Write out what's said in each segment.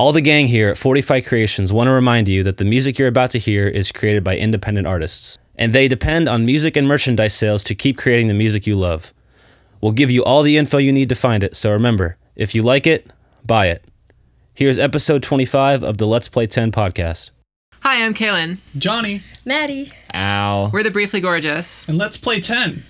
All the gang here at 45 Creations want to remind you that the music you're about to hear is created by independent artists, and they depend on music and merchandise sales to keep creating the music you love. We'll give you all the info you need to find it, so remember if you like it, buy it. Here's episode 25 of the Let's Play 10 podcast. Hi, I'm Kaylin. Johnny, Maddie. Al. We're the Briefly Gorgeous. and let's play 10.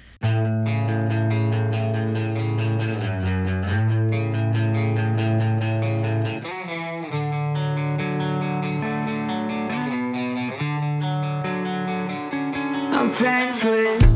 friends with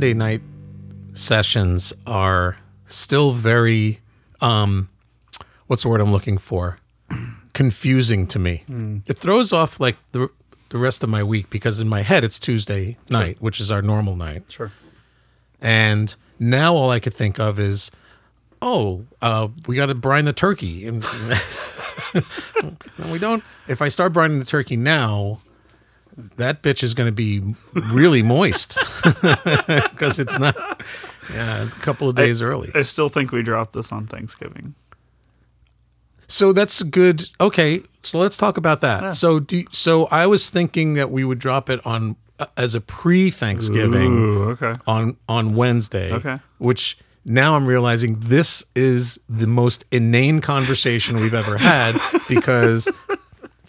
Sunday night sessions are still very um what's the word I'm looking for? Confusing to me. It throws off like the the rest of my week because in my head it's Tuesday night, which is our normal night. Sure. And now all I could think of is, oh, uh, we got to brine the turkey. And we don't. If I start brining the turkey now, that bitch is going to be really moist because it's not. Yeah, it's a couple of days early. I still think we dropped this on Thanksgiving. So that's good. Okay, so let's talk about that. So do so I was thinking that we would drop it on uh, as a pre-Thanksgiving. Ooh, okay. on on Wednesday. Okay. Which now I'm realizing this is the most inane conversation we've ever had because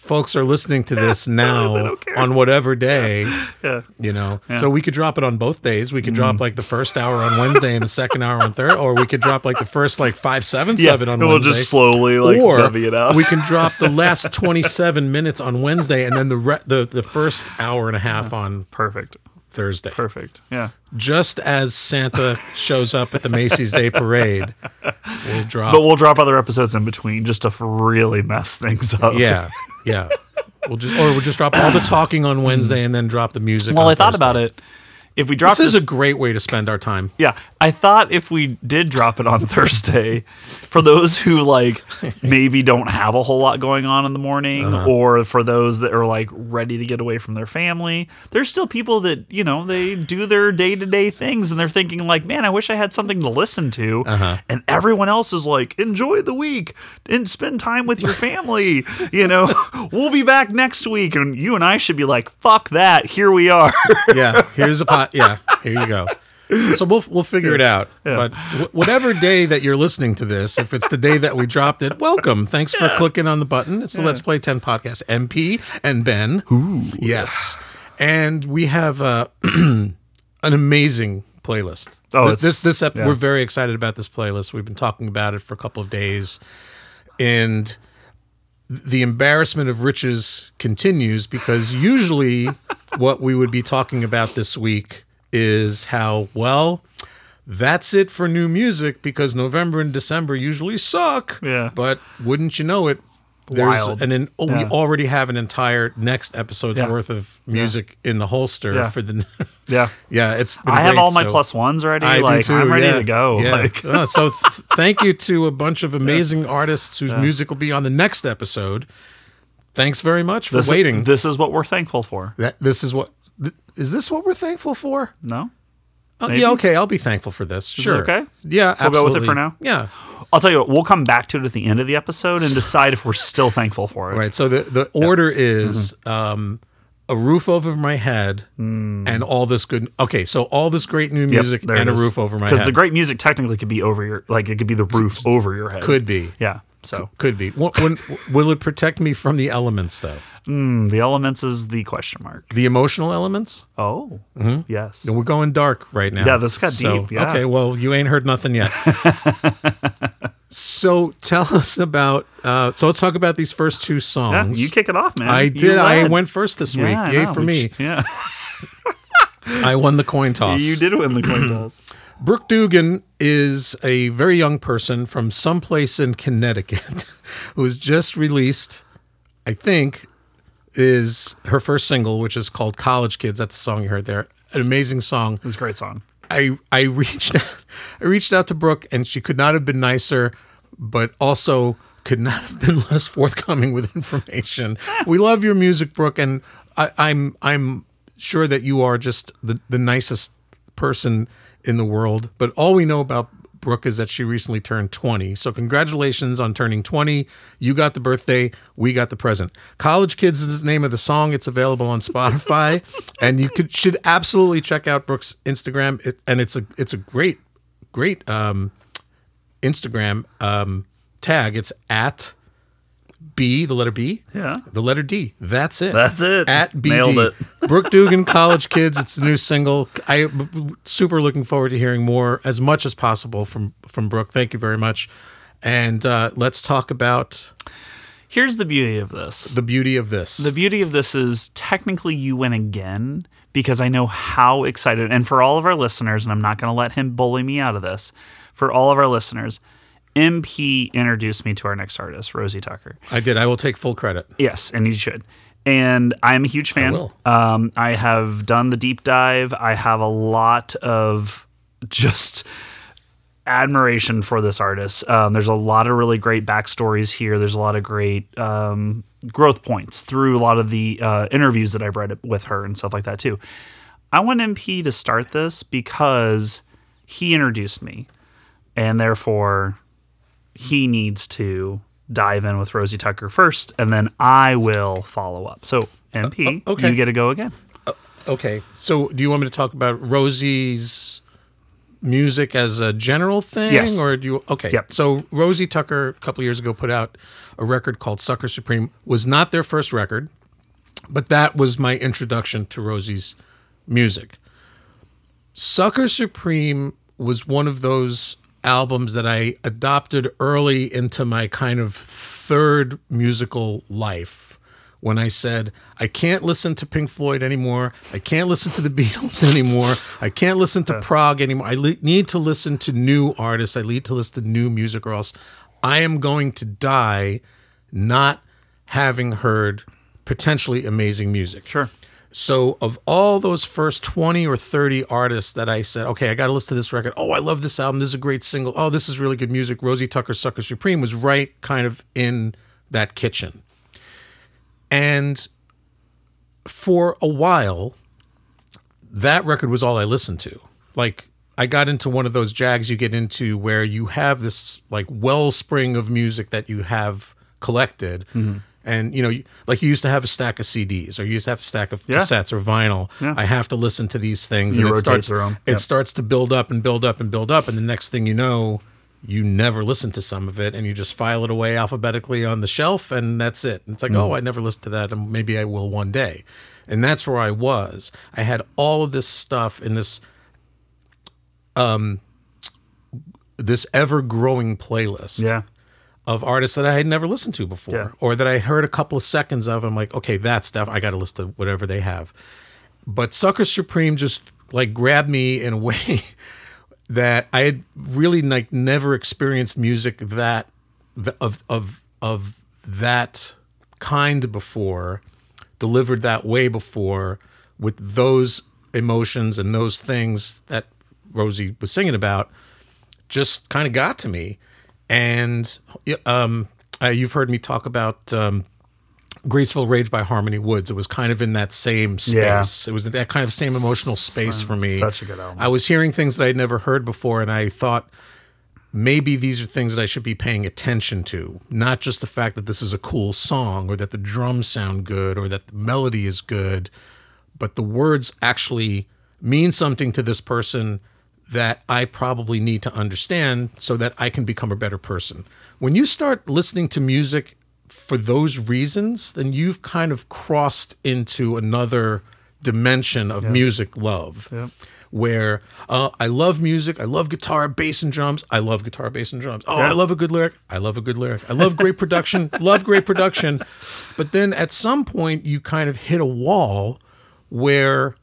folks are listening to this now on whatever day, Yeah. you know. So we could drop it on both days. We could drop Mm. like the first hour on Wednesday and the second hour on Thursday, or we could drop like the first like five seven seven on Wednesday. we'll just slowly like or it out. we can drop the last 27 minutes on Wednesday and then the re- the the first hour and a half on Perfect. Thursday Perfect. Yeah. just as Santa shows up at the Macy's Day Parade, we'll drop. But we'll drop other episodes in between just to really mess things up. yeah, yeah. We'll just or we'll just drop all the talking on Wednesday and then drop the music. Well, on I thought Thursday. about it. If we drop This this, is a great way to spend our time. yeah, I thought if we did drop it on Thursday, for those who like maybe don't have a whole lot going on in the morning, Uh-huh. or for those that are like ready to get away from their family, there's still people that you know they do their day to day things, and they're thinking like, man, I wish I had something to listen to, Uh-huh. and everyone else is like, enjoy the week and spend time with your family. you know, we'll be back next week, and you and I should be like, fuck that, here we are. Yeah, here's a pot. Yeah, here you go. So we'll we'll figure it out. But wh- whatever day that you're listening to this, if it's the day that we dropped it, welcome. Thanks for clicking on the button. It's the Let's Play 10 podcast. MP and Ben. Ooh. Yes. And we have uh, an amazing playlist. Oh, Th- this this ep- yeah. we're very excited about this playlist. We've been talking about it for a couple of days, and the embarrassment of riches continues because usually what we would be talking about this week is how well that's it for new music because November and December usually suck. Yeah. But wouldn't you know it? There's Wild. an, an oh, we already have an entire next episode's Yeah. worth of music in the holster Yeah. for the yeah. yeah it's I have great, all my so- plus ones already. I like do too. I'm ready yeah. to go. Yeah. Like Oh, so th- thank you to a bunch of amazing artists whose music will be on the next episode. Thanks very much for this, waiting. This is what we're thankful for. that this is what th- is this what we're thankful for? No, Maybe. yeah, okay, I'll be thankful for this. Sure. okay? Yeah, We'll go with it for now? Yeah. I'll tell you what. We'll come back to it at the end of the episode and decide if we're still thankful for it. All right. So the the order is um, a roof over my head and all this good. Okay, so all this great new music and a roof over my head. Because the great music technically could be over your like it could be the roof over your head. could be. yeah. So Could be. When, when, will it protect me from the elements, though? mm, the elements is the question mark. The emotional elements? Oh, yes. We're going dark right now. Yeah, this got deep, yeah. Okay, well, you ain't heard nothing yet. so tell us about. Uh, so let's talk about these first two Yeah, songs. you kick it off, man. I did. I went first this week. Yeah, Yay know. for me. Yeah, I won the coin toss. you did win the coin toss. Brooke Dougan is a very young person from someplace in Connecticut who has just released, I think, is her first single, which is called College Kids. That's the song you heard there. An amazing song. It was a great song. I I reached out, I reached out to Brooke and she could not have been nicer, but also could not have been less forthcoming with information. We love your music, Brooke, and I, I'm I'm sure that you are just the, the nicest person in the world. But all we know about Brooke is that she recently turned 20. So congratulations on turning 20. You got the birthday, we got the present. College Kids is the name of the song. It's available on Spotify, and you could should absolutely check out Brooke's Instagram. It, and it's a it's a great great um, Instagram um, tag. It's at B, the letter B. Yeah. The letter D. That's it. That's it. At BD. Nailed it. Brooke Dougan, College Kids. It's a new single. I super looking forward to hearing more as much as possible from from Brooke. Thank you very much. And uh, let's talk about Here's the beauty of this. the beauty of this. The beauty of this is technically you win again because I know how excited, and for all of our listeners, and I'm not going to let him bully me out of this, for all of our listeners, MP introduced me to our next artist, Rosie Tucker. I did. I will take full credit. Yes, and you should. And I'm a huge fan. will. Um, I have done the deep dive. I have a lot of just admiration for this artist. Um, there's a lot of really great backstories here. There's a lot of great um, growth points through a lot of the uh, interviews that I've read with her and stuff like that too. I want MP to start this because he introduced me, and therefore he needs to dive in with Rosie Tucker first, and then I will follow up. So MP, uh, oh, okay. you get to go again. Uh, okay. So, do you want me to talk about Rosie's music as a general thing, Yes. or do you? Okay. Yep. So, Rosie Tucker a couple years ago put out a record called "Sucker Supreme." Was not their first record, but that was my introduction to Rosie's music. Sucker Supreme was one of those albums that I adopted early into my kind of third musical life when I said, I can't listen to Pink Floyd anymore. I can't listen to the Beatles anymore. I can't listen to prog anymore. I le- need to listen to new artists. I need to listen to new music, or else I am going to die not having heard potentially amazing music. Sure. So, of all those first 20 or 30 artists that I said, okay, I got to listen to this record. Oh, I love this album. This is a great single. Oh, this is really good music. Rosie Tucker, Sucker Supreme was right kind of in that kitchen. And for a while, that record was all I listened to. Like, I got into one of those jags you get into where you have this like wellspring of music that you have collected. Mm-hmm. And you know, like you used to have a stack of CDs, or you used to have a stack of Yeah. cassettes or vinyl. Yeah. I have to listen to these things, You and it starts. 'em. It starts to build up and build up and build up, and the next thing you know, you never listen to some of it, and you just file it away alphabetically on the shelf, and that's it. And it's like, oh, I never listened to that, and maybe I will one day. And that's where I was. I had all of this stuff in this um this ever growing playlist Yeah. Of artists that I had never listened to before, Yeah. or that I heard a couple of seconds of. I'm like, okay, that's stuff. I got to listen to whatever they have. But Sucker Supreme just like grabbed me in a way that I had really like never experienced music that of of of that kind before, delivered that way before, with those emotions and those things that Rosie was singing about just kind of got to me. And um, uh, you've heard me talk about um, Graceful Rage by Harmony Woods. It was kind of in that same Yeah. space. It was that kind of same emotional space for me. Such a good album. I was hearing things that I'd never heard before, and I thought maybe these are things that I should be paying attention to, not just the fact that this is a cool song or that the drums sound good or that the melody is good, but the words actually mean something to this person that I probably need to understand so that I can become a better person. When you start listening to music for those reasons, then you've kind of crossed into another dimension of music love. Where uh, I love music, I love guitar, bass, and drums. I love guitar, bass, and drums. Oh, I love a good lyric. I love a good lyric. I love great production. love great production. But then at some point, you kind of hit a wall where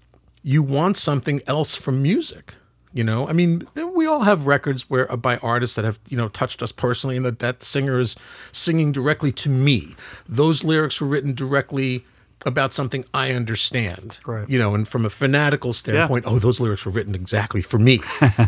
you want something else from music. You know, I mean, we all have records where uh, by artists that have you know touched us personally, and that that singer is singing directly to me. Those lyrics were written directly about something I understand. Right. You know, and from a fanatical standpoint, oh, those lyrics were written exactly for me.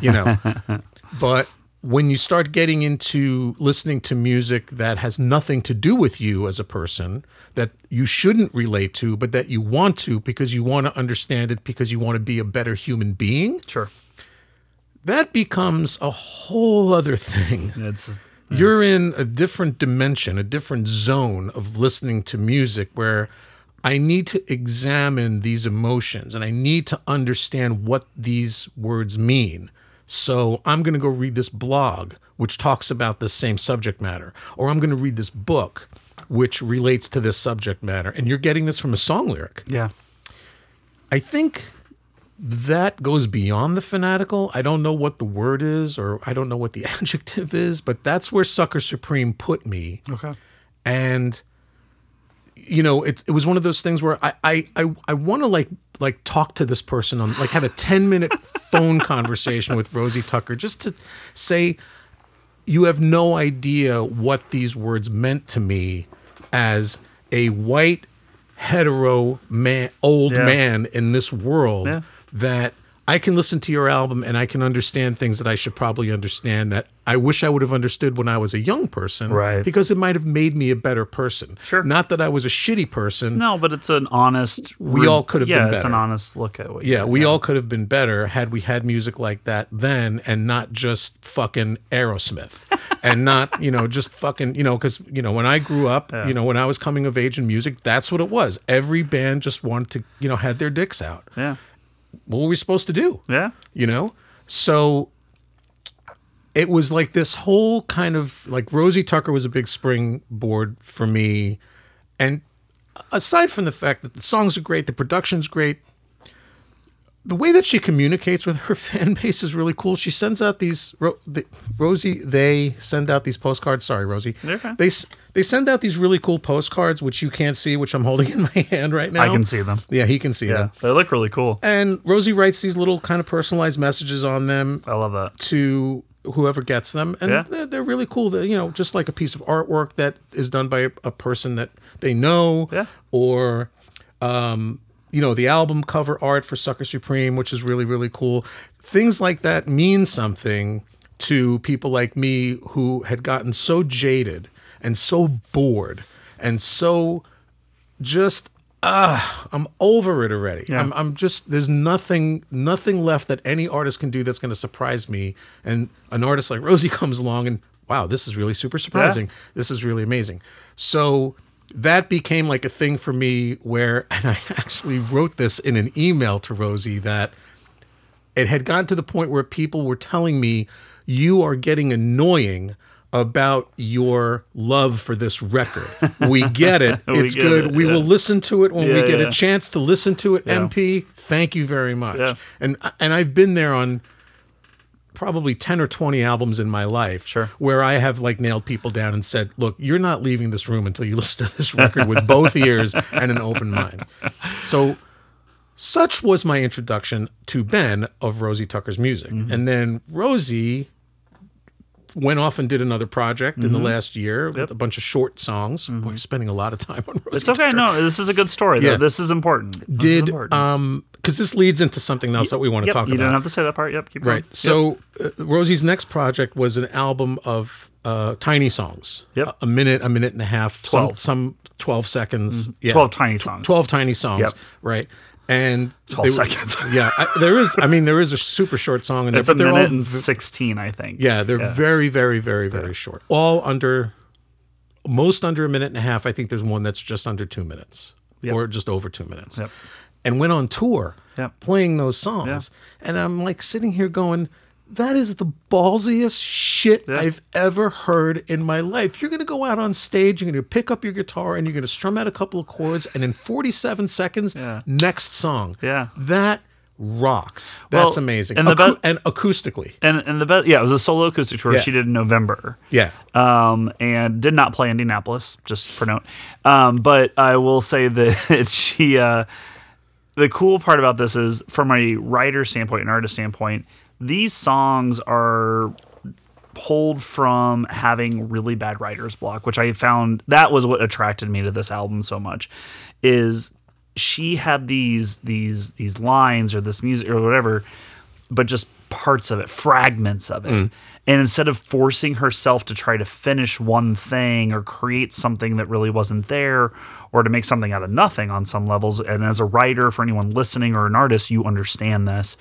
You know, but when you start getting into listening to music that has nothing to do with you as a person, that you shouldn't relate to, but that you want to because you want to understand it, because you want to be a better human being, Sure. That becomes a whole other thing. It's You're in a different dimension, a different zone of listening to music where I need to examine these emotions and I need to understand what these words mean. So I'm going to go read this blog, which talks about this same subject matter, or I'm going to read this book, which relates to this subject matter. And you're getting this from a song lyric. yeah. I think that goes beyond the fanatical. I don't know what the word is or I don't know what the adjective is, but that's where Sucker Supreme put me. Okay. And you know, it, it was one of those things where I I I, I want to like like talk to this person on like have a ten minute phone conversation with Rosie Tucker just to say you have no idea what these words meant to me as a white hetero man old Yeah. man in this world Yeah. That I can listen to your album and I can understand things that I should probably understand that I wish I would have understood when I was a young person Right. because it might have made me a better person. Sure. Not that I was a shitty person. No, but it's an honest. We all could have yeah, been better. it's an honest look at what. Yeah, you we all could have been better had we had music like that then and not just fucking Aerosmith and not, you know, just fucking, you know, because, you know, when I grew up, you know, when I was coming of age in music, that's what it was. Every band just wanted to, you know, had their dicks out. Yeah, What were we supposed to do? yeah. you know so it was like this whole kind of like rosie tucker was a big springboard for me and aside from the fact that the songs are great the production's great the way that she communicates with her fan base is really cool. She sends out these Ro- the, Rosie. They send out these postcards. Sorry, Rosie. Okay. They they send out these really cool postcards, which you can't see, which I'm holding in my hand right now. I can see them. Yeah, he can see Yeah, them. they look really cool. And Rosie writes these little kind of personalized messages on them I love that. to whoever gets them, and Yeah. they're, they're really cool. They're, you know, just like a piece of artwork that is done by a, a person that they know, Yeah. or um, you know, the album cover art for Sucker Supreme, which is really really cool. Things like that mean something to people like me who had gotten so jaded and so bored and so just ah i'm over it already. Yeah. I'm, I'm just there's nothing nothing left that any artist can do that's going to surprise me. And an artist like rosie comes along and wow this is really super surprising. This is really amazing. So that became like a thing for me where and i actually wrote this in an email to rosie that it had gotten to the point where people were telling me you are getting annoying about your love for this record. We get it. It's get good. it, we yeah. will listen to it when we get yeah. a chance to listen to it. MP, thank you very much. Yeah. And and I've been there on probably 10 or 20 albums in my life Sure. where I have like nailed people down and said, "Look, you're not leaving this room until you listen to this record with both ears and an open mind." So such was my introduction to Ben of Rosie Tucker's music. Mm-hmm. And then Rosie went off and did another project in the last year with a bunch of short songs. Boy, you're spending a lot of time on Rosie Mm-hmm. It's okay. Tucker. No, this is a good story. Though. Yeah. This is important. This is Did important. um because this leads into something else that we want to Yep, talk you about. You don't have to say that part. Yep, keep Right. going. So uh, Rosie's next project was an album of uh, tiny songs. Yep. A, a minute, a minute and a half. some- 12. Some, 12 seconds. Yeah. 12 tiny songs. 12 tiny songs. Yep. Right. And 12 they were- seconds. yeah. I, there is, I mean, there is a super short song in there, It's a but they're all, minute and sixteen, I think. yeah, they're very, very, very, very short. All under, most under a minute and a half. I think there's one that's just under two minutes Yep. or just over two minutes. Yep. And went on tour Yep. playing those songs. And I'm like sitting here going, that is the ballsiest shit Yeah. I've ever heard in my life. You're going to go out on stage, you're going to pick up your guitar, and you're going to strum out a couple of chords, and in 47 seconds, Yeah. next song. Yeah. That rocks. That's Well, amazing. and the Acou- be- and acoustically. And and the best, yeah, it was a solo acoustic tour Yeah. she did in November. Yeah. Um, and did not play Indianapolis, just for note. Um, but I will say that she, uh, the cool part about this is from a writer standpoint, and artist standpoint, these songs are pulled from having really bad writer's block, which I found that was what attracted me to this album so much. Is she had these these these lines or this music or whatever, but just parts of it, fragments of it. Mm. And instead of forcing herself to try to finish one thing or create something that really wasn't there or to make something out of nothing on some levels, and as a writer, for anyone listening or an artist, you understand this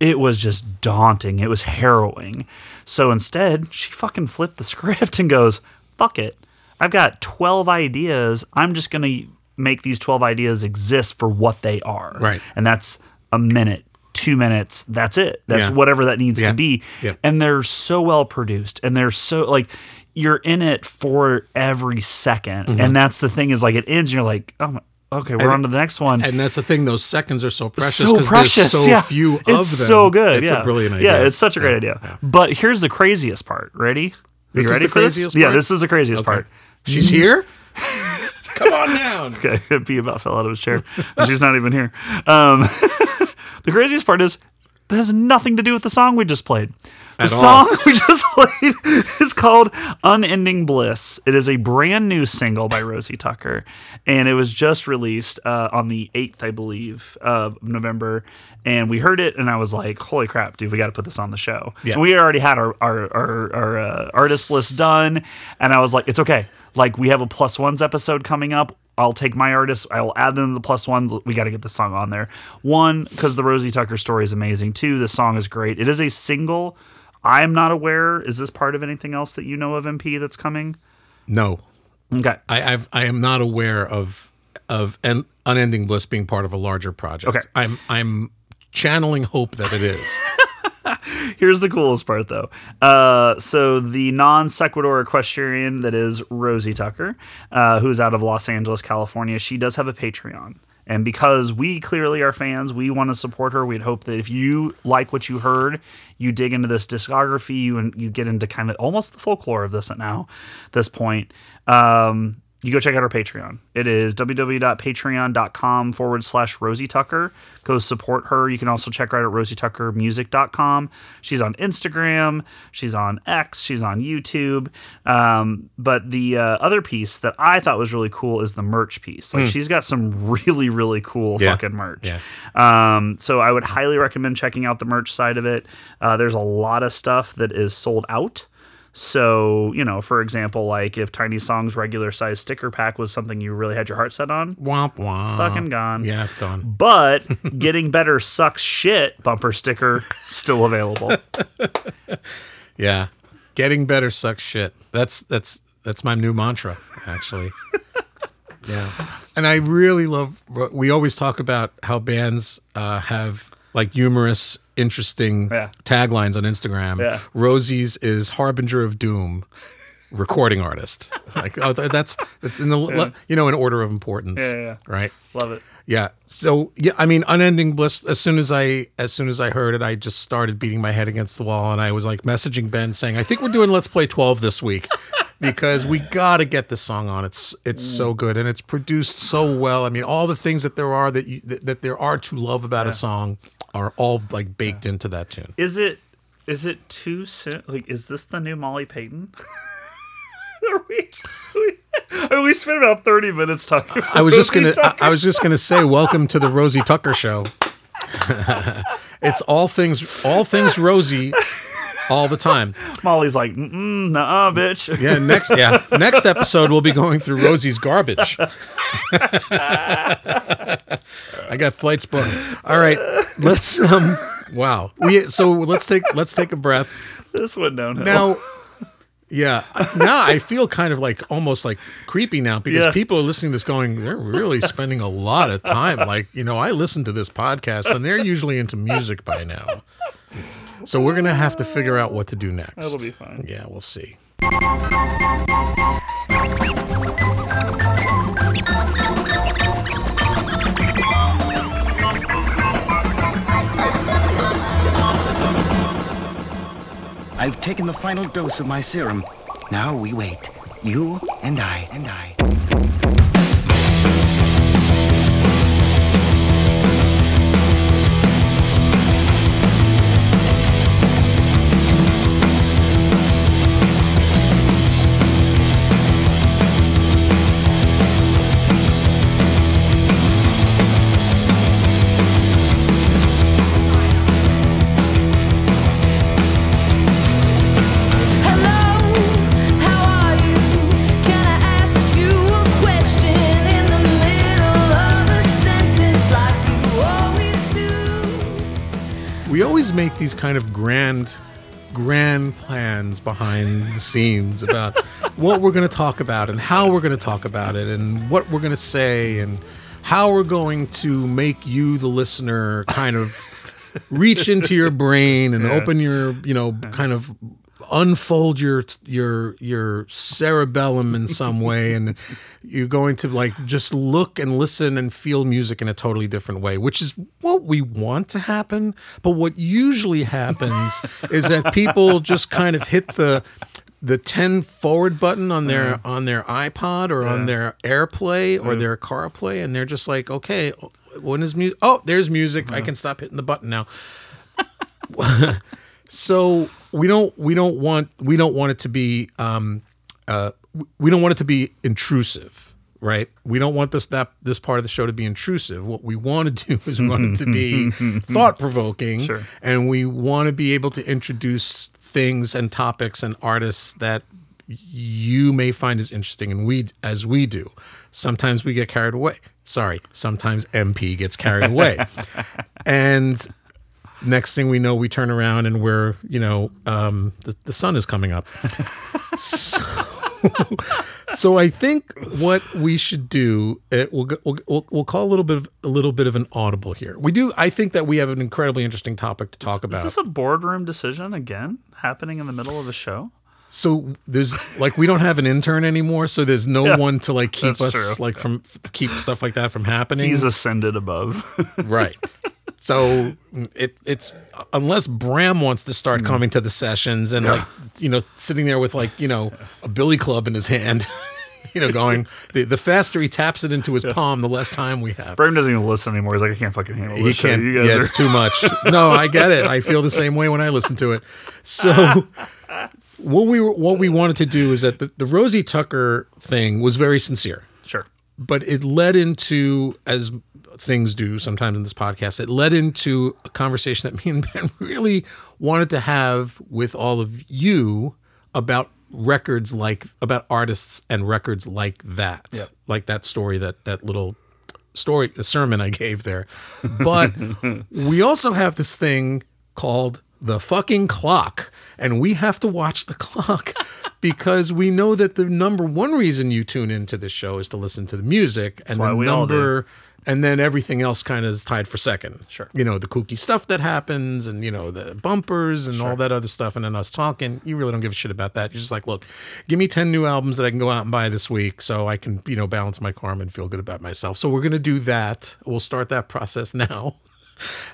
it was just daunting. It was harrowing. So instead, she fucking flipped the script and goes, fuck it. I've got 12 ideas. I'm just going to make these 12 ideas exist for what they are. Right. And that's a minute, two minutes. That's it. That's Yeah. whatever that needs Yeah. to be. Yeah. And they're so well produced and they're so like, you're in it for every 2nd And that's the thing is like it ends and you're like, oh my, okay, we're on to the next one And that's the thing; those seconds are so precious. so precious. There's so yeah. few of them. it's so good. It's yeah. a brilliant idea. Yeah, it's such a great idea. But here's the craziest part. Ready? Are This you ready for this? craziest Yeah, this is the craziest part. She's here. Come on down. Okay, P about fell out of his chair. She's not even here. Um, the craziest part is that has nothing to do with the song we just played. The song we just played is called Unending Bliss. It is a brand new single by Rosie Tucker, and it was just released uh, on the 8th, I believe, of November. And we heard it, and I was like, holy crap, dude, we got to put this on the show. Yeah. And we already had our, our, our, our uh, artist list done, and I was like, it's okay. Like, we have a plus ones episode coming up. I'll take my artists. I will add them to the plus ones. We got to get the song on there. One, because the Rosie Tucker story is amazing. Two, the song is great. It is a single. I'm not aware. Is this part of anything else that you know of MP that's coming? No, Okay. I I've, I am not aware of of an unending bliss being part of a larger project. Okay. I'm I'm channeling hope that it is. Here's the coolest part, though. Uh, so the non sequitur equestrian that is Rosie Tucker, uh, who's out of Los Angeles, California, she does have a Patreon. And because we clearly are fans, we want to support her. We'd hope that if you like what you heard, you dig into this discography, you and you get into kind of almost the folklore of this at now, this point. Um, you go check out our Patreon. It is www.patreon.com forward slash Rosie Tucker. Go support her. You can also check her out at rosietuckermusic.com. She's on Instagram. She's on X. She's on YouTube. Um, but the uh, other piece that I thought was really cool is the merch piece. Like she's got some really, really cool Yeah. fucking merch. Yeah. Um, so I would highly recommend checking out the merch side of it. Uh, there's a lot of stuff that is sold out. So, you know, for example, like if Tiny Song's regular size sticker pack was something you really had your heart set on, womp womp. fucking gone. Yeah, it's gone. But getting better sucks shit bumper sticker still available. Yeah, getting better sucks shit. That's that's that's my new mantra, actually. yeah, and I really love. We always talk about how bands uh, have like humorous, interesting Yeah. taglines on Instagram. Yeah. Rosie's is harbinger of doom. Recording artist, like oh, that's that's in the you know in order of importance, Yeah, yeah, yeah. right? Love it. Yeah. So yeah, I mean, unending bliss. As soon as I as soon as I heard it, I just started beating my head against the wall, and I was like messaging Ben saying, "I think we're doing Let's Play 12 this week." Because we gotta get this song on. It's it's so mm. good and it's produced so well. I mean, all the things that there are that you, that, that there are to love about a song are all like baked into that tune. Is it is it too soon? Like, is this the new Molly Payton? Are we, we, I mean, we spent about 30 minutes talking about I was just gonna Tucker. I was just gonna say, welcome to the Rosie Tucker show. it's all things all things Rosie all the time. Molly's like, mm nah, bitch. Yeah, next yeah, next episode we'll be going through Rosie's garbage. I got flights booked. All right, let's um wow. We so let's take let's take a breath. This went downhill. Now yeah, now I feel kind of like almost like creepy now because Yeah. people are listening to this going, they're really spending a lot of time. Like, you know, I listen to this podcast and they're usually into music by now. So we're going to have to figure out what to do next. That'll be fine. Yeah, we'll see. I've taken the final dose of my serum. Now we wait. You and I and I. always? We always make these kind of grand, grand plans behind the scenes about what we're going to talk about and how we're going to talk about it and what we're going to say and how we're going to make you, the listener, kind of reach into your brain and open your, you know, kind of unfold your your your cerebellum in some way and you're going to like just look and listen and feel music in a totally different way which is what we want to happen but what usually happens is that people just kind of hit the the 10 forward button on their on their iPod or on their AirPlay or their CarPlay and they're just like, "Okay, when is music? Oh, there's music. I can stop hitting the button now." so, we don't we don't want we don't want it to be um uh we don't want it to be intrusive, right? We don't want this that this part of the show to be intrusive. What we want to do is we want it to be thought provoking, Sure. and we want to be able to introduce things and topics and artists that you may find as interesting and we as we do. Sometimes we get carried away. Sorry, sometimes MP gets carried away. and next thing we know we turn around and we're, you know, um the, the sun is coming up. so, so I think what we should do it, we'll, go- we'll we'll we'll call a little bit of a little bit of an audible here. We do I think that we have an incredibly interesting topic to talk about. Is this a boardroom decision again happening in the middle of a show? So there's like we don't have an intern anymore, so there's no Yeah, one to like keep us true. like from keep stuff like that from happening. He's ascended above. right. So it it's unless Bram wants to start Mm. coming to the sessions and like you know sitting there with like you know a billy club in his hand, you know going the, the faster he taps it into his palm, the less time we have. Bram doesn't even listen anymore. He's like, I can't fucking handle this. He can't. You guys Yeah, are it's too much. No, I get it. I feel the same way when I listen to it. So, what we were, what we wanted to do is that the, the Rosie Tucker thing was very sincere, sure. but it led into as things do sometimes in this podcast. It led into a conversation that me and Ben really wanted to have with all of you about records like about artists and records like that, Yep. like that story that that little story, the sermon I gave there. But we also have this thing called the fucking clock, and we have to watch the clock because we know that the number one reason you tune into this show is to listen to the music, and why the number. And then everything else kind of is tied for second. Sure. You know, the kooky stuff that happens and, you know, the bumpers and all that other stuff. And then us talking. You really don't give a shit about that. You're just like, look, give me 10 new albums that I can go out and buy this week so I can, you know, balance my karma and feel good about myself. So we're going to do that. We'll start that process now.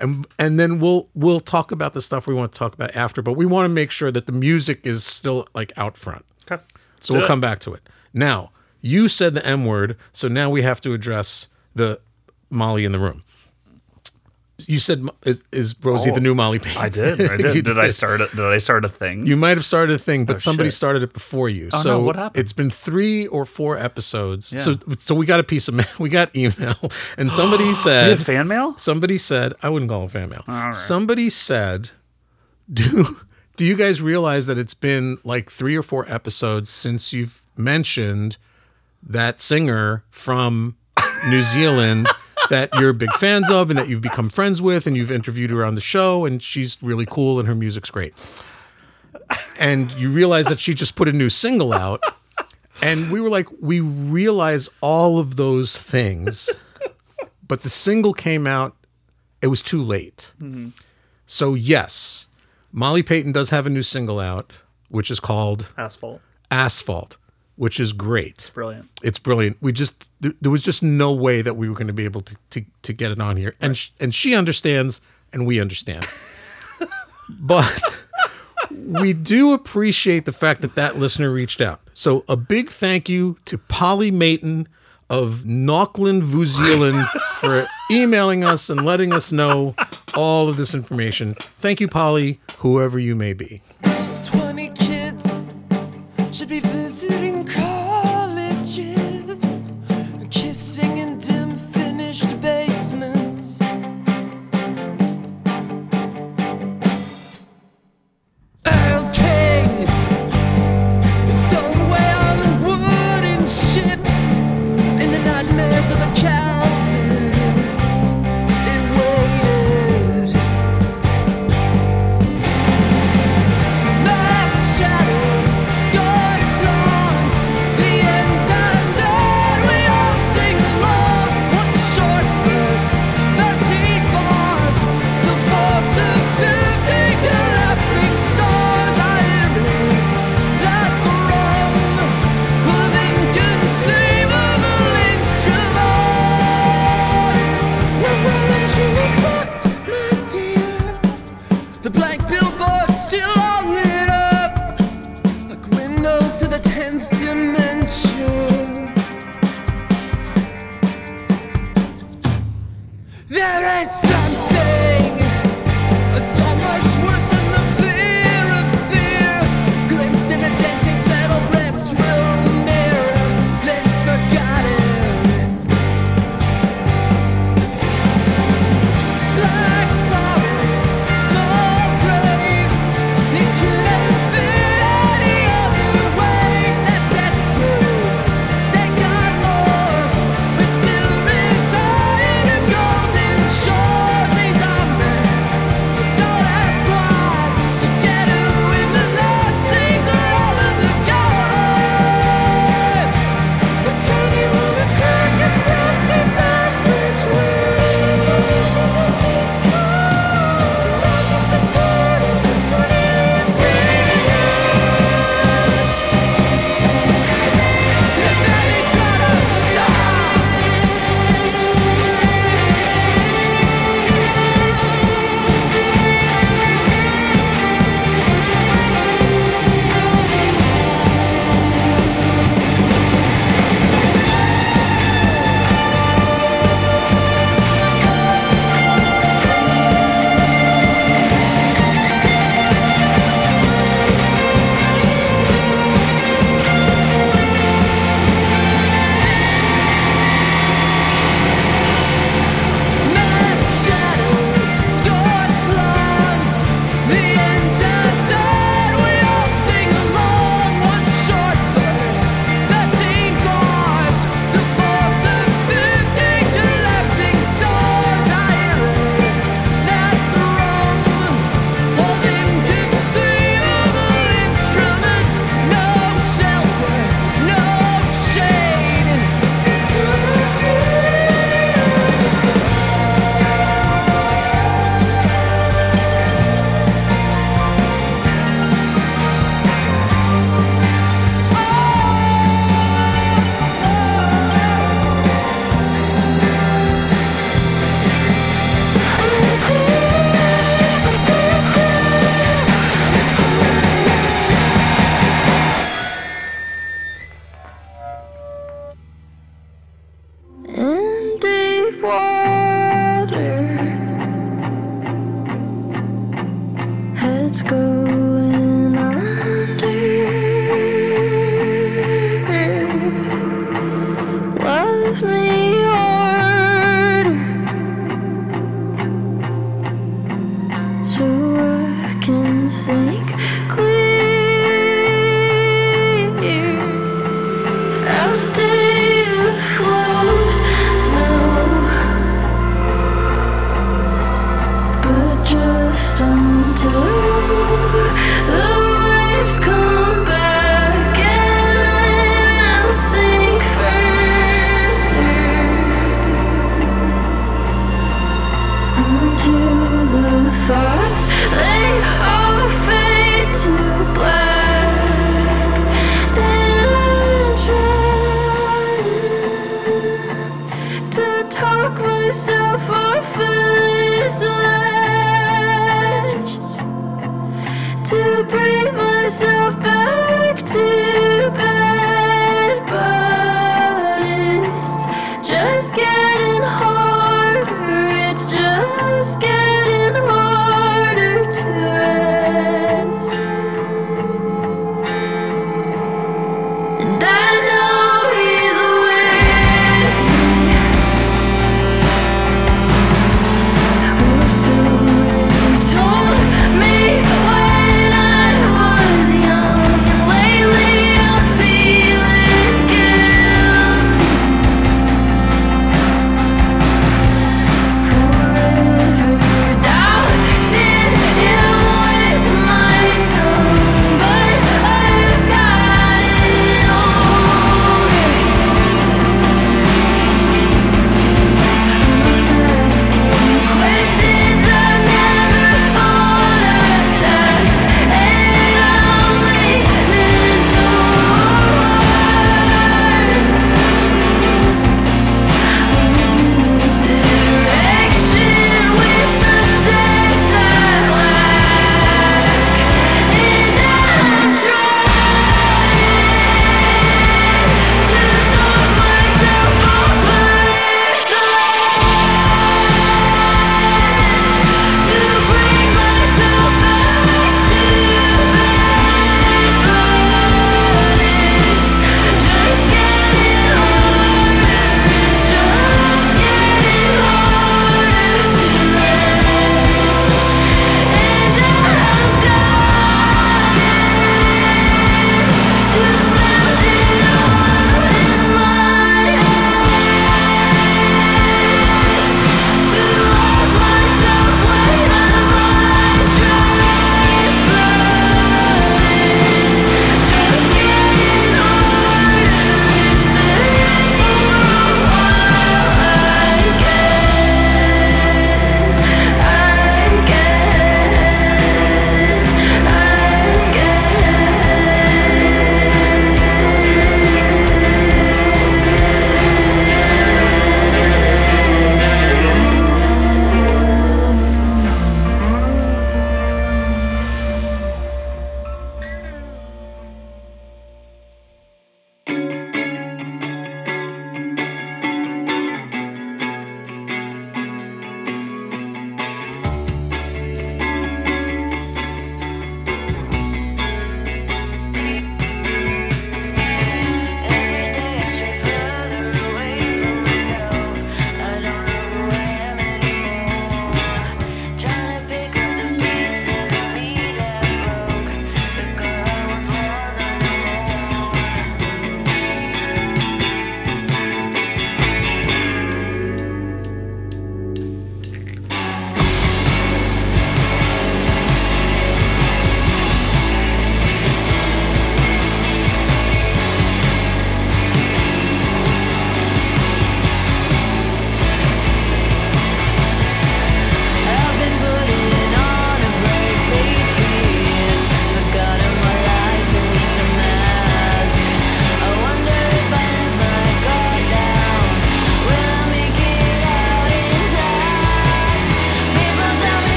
And and then we'll we'll talk about the stuff we want to talk about after, but we want to make sure that the music is still like out front. Okay. So we'll come back to it. Now, you said the M word, so now we have to address the Molly in the room. You said is, is Rosie the oh, new Molly Payne? Oh, I did. I did. You did. I start it? Did I start a thing? You might have started a thing, but oh, somebody shit. started it before you. Oh, so no, what happened? it's been three or four episodes. So so we got a piece of ma- we got email, and somebody said fan mail? Somebody said, I wouldn't call it fan mail. Somebody said, do do you guys realize that it's been like three or four episodes since you've mentioned that singer from New Zealand that you're big fans of and that you've become friends with and you've interviewed her on the show and she's really cool and her music's great. And you realize that she just put a new single out. And we were like, we realize all of those things but the single came out it was too late mm-hmm. so yes molly payton does have a new single out which is called Asphalt. asphalt which is great Brilliant. it's brilliant we just there, was just no way that we were going to be able to, to, to get it on here and sh- and she understands and we understand but we do appreciate the fact that that listener reached out. So a big thank you to Polly Mayton of Auckland, New Zealand for emailing us and letting us know all of this information. Thank you, Polly, whoever you may be.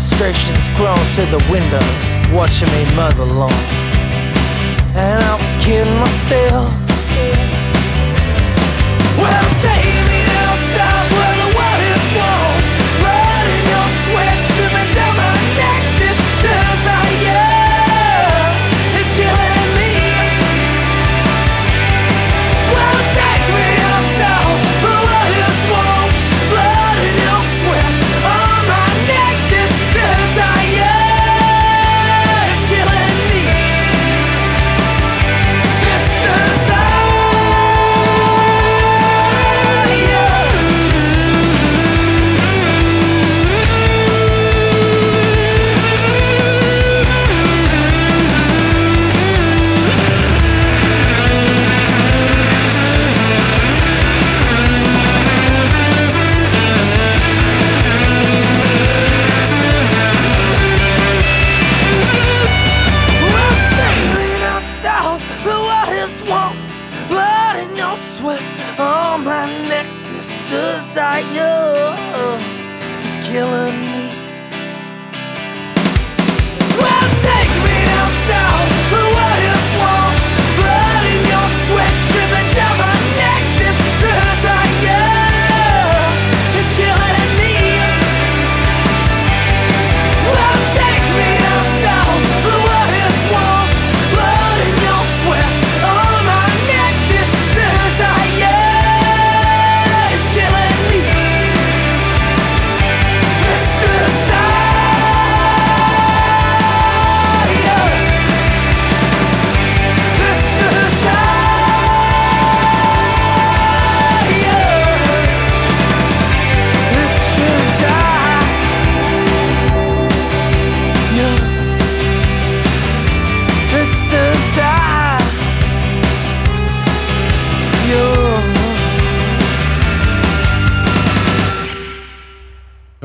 Frustrations growing through the window Watching me mow the lawn. And I was kidding myself. Well, take me down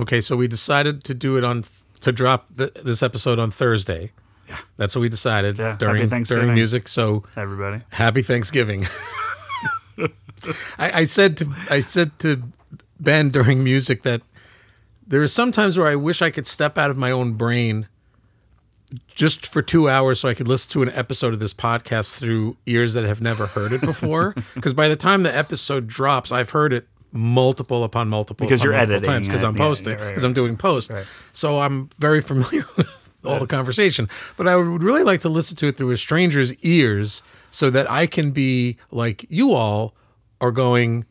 Okay, so we decided to do it on to drop th- this episode on Thursday. Yeah, that's what we decided Yeah, during during music. So Everybody. happy Thanksgiving. I, I said to I said to Ben during music that there are some times where I wish I could step out of my own brain just for two hours so I could listen to an episode of this podcast through ears that have never heard it before. Because by the time the episode drops, I've heard it multiple upon multiple Because upon you're multiple editing times because. I'm Yeah, posting yeah, right, because right. I'm doing post. So I'm very familiar with all the conversation. But I would really like to listen to it through a stranger's ears so that I can be like you all are going.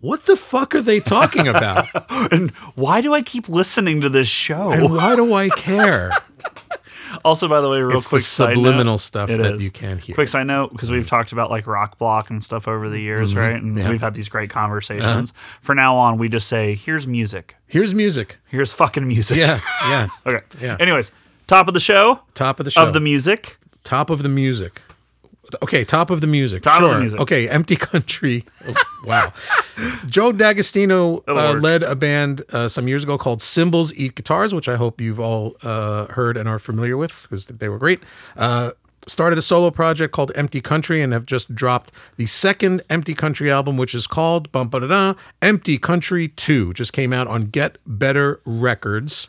What the fuck are they talking about? And why do I keep listening to this show? and why do I care? Also, by the way, real It's the quick side subliminal note- stuff that is. you can't hear. Quick side note, because we've talked about like rock block and stuff over the years, right? And Mm-hmm. Yeah. Uh-huh. we've had these great conversations. For now on, we just say, "Here's music. Here's music. Here's fucking music." Yeah, yeah. okay. Yeah. Anyways, top of the show Top of the show. of the music. top of the music. Okay, top of the music. Top of the sure. music. Okay, Empty Country. Oh, wow. Joe D'Agostino Oh, uh, led a band uh, some years ago called Cymbals Eat Guitars, which I hope you've all uh, heard and are familiar with because they were great. Uh, started a solo project called Empty Country and have just dropped the second Empty Country album, which is called bum, Empty Country 2. Just came out on Get Better Records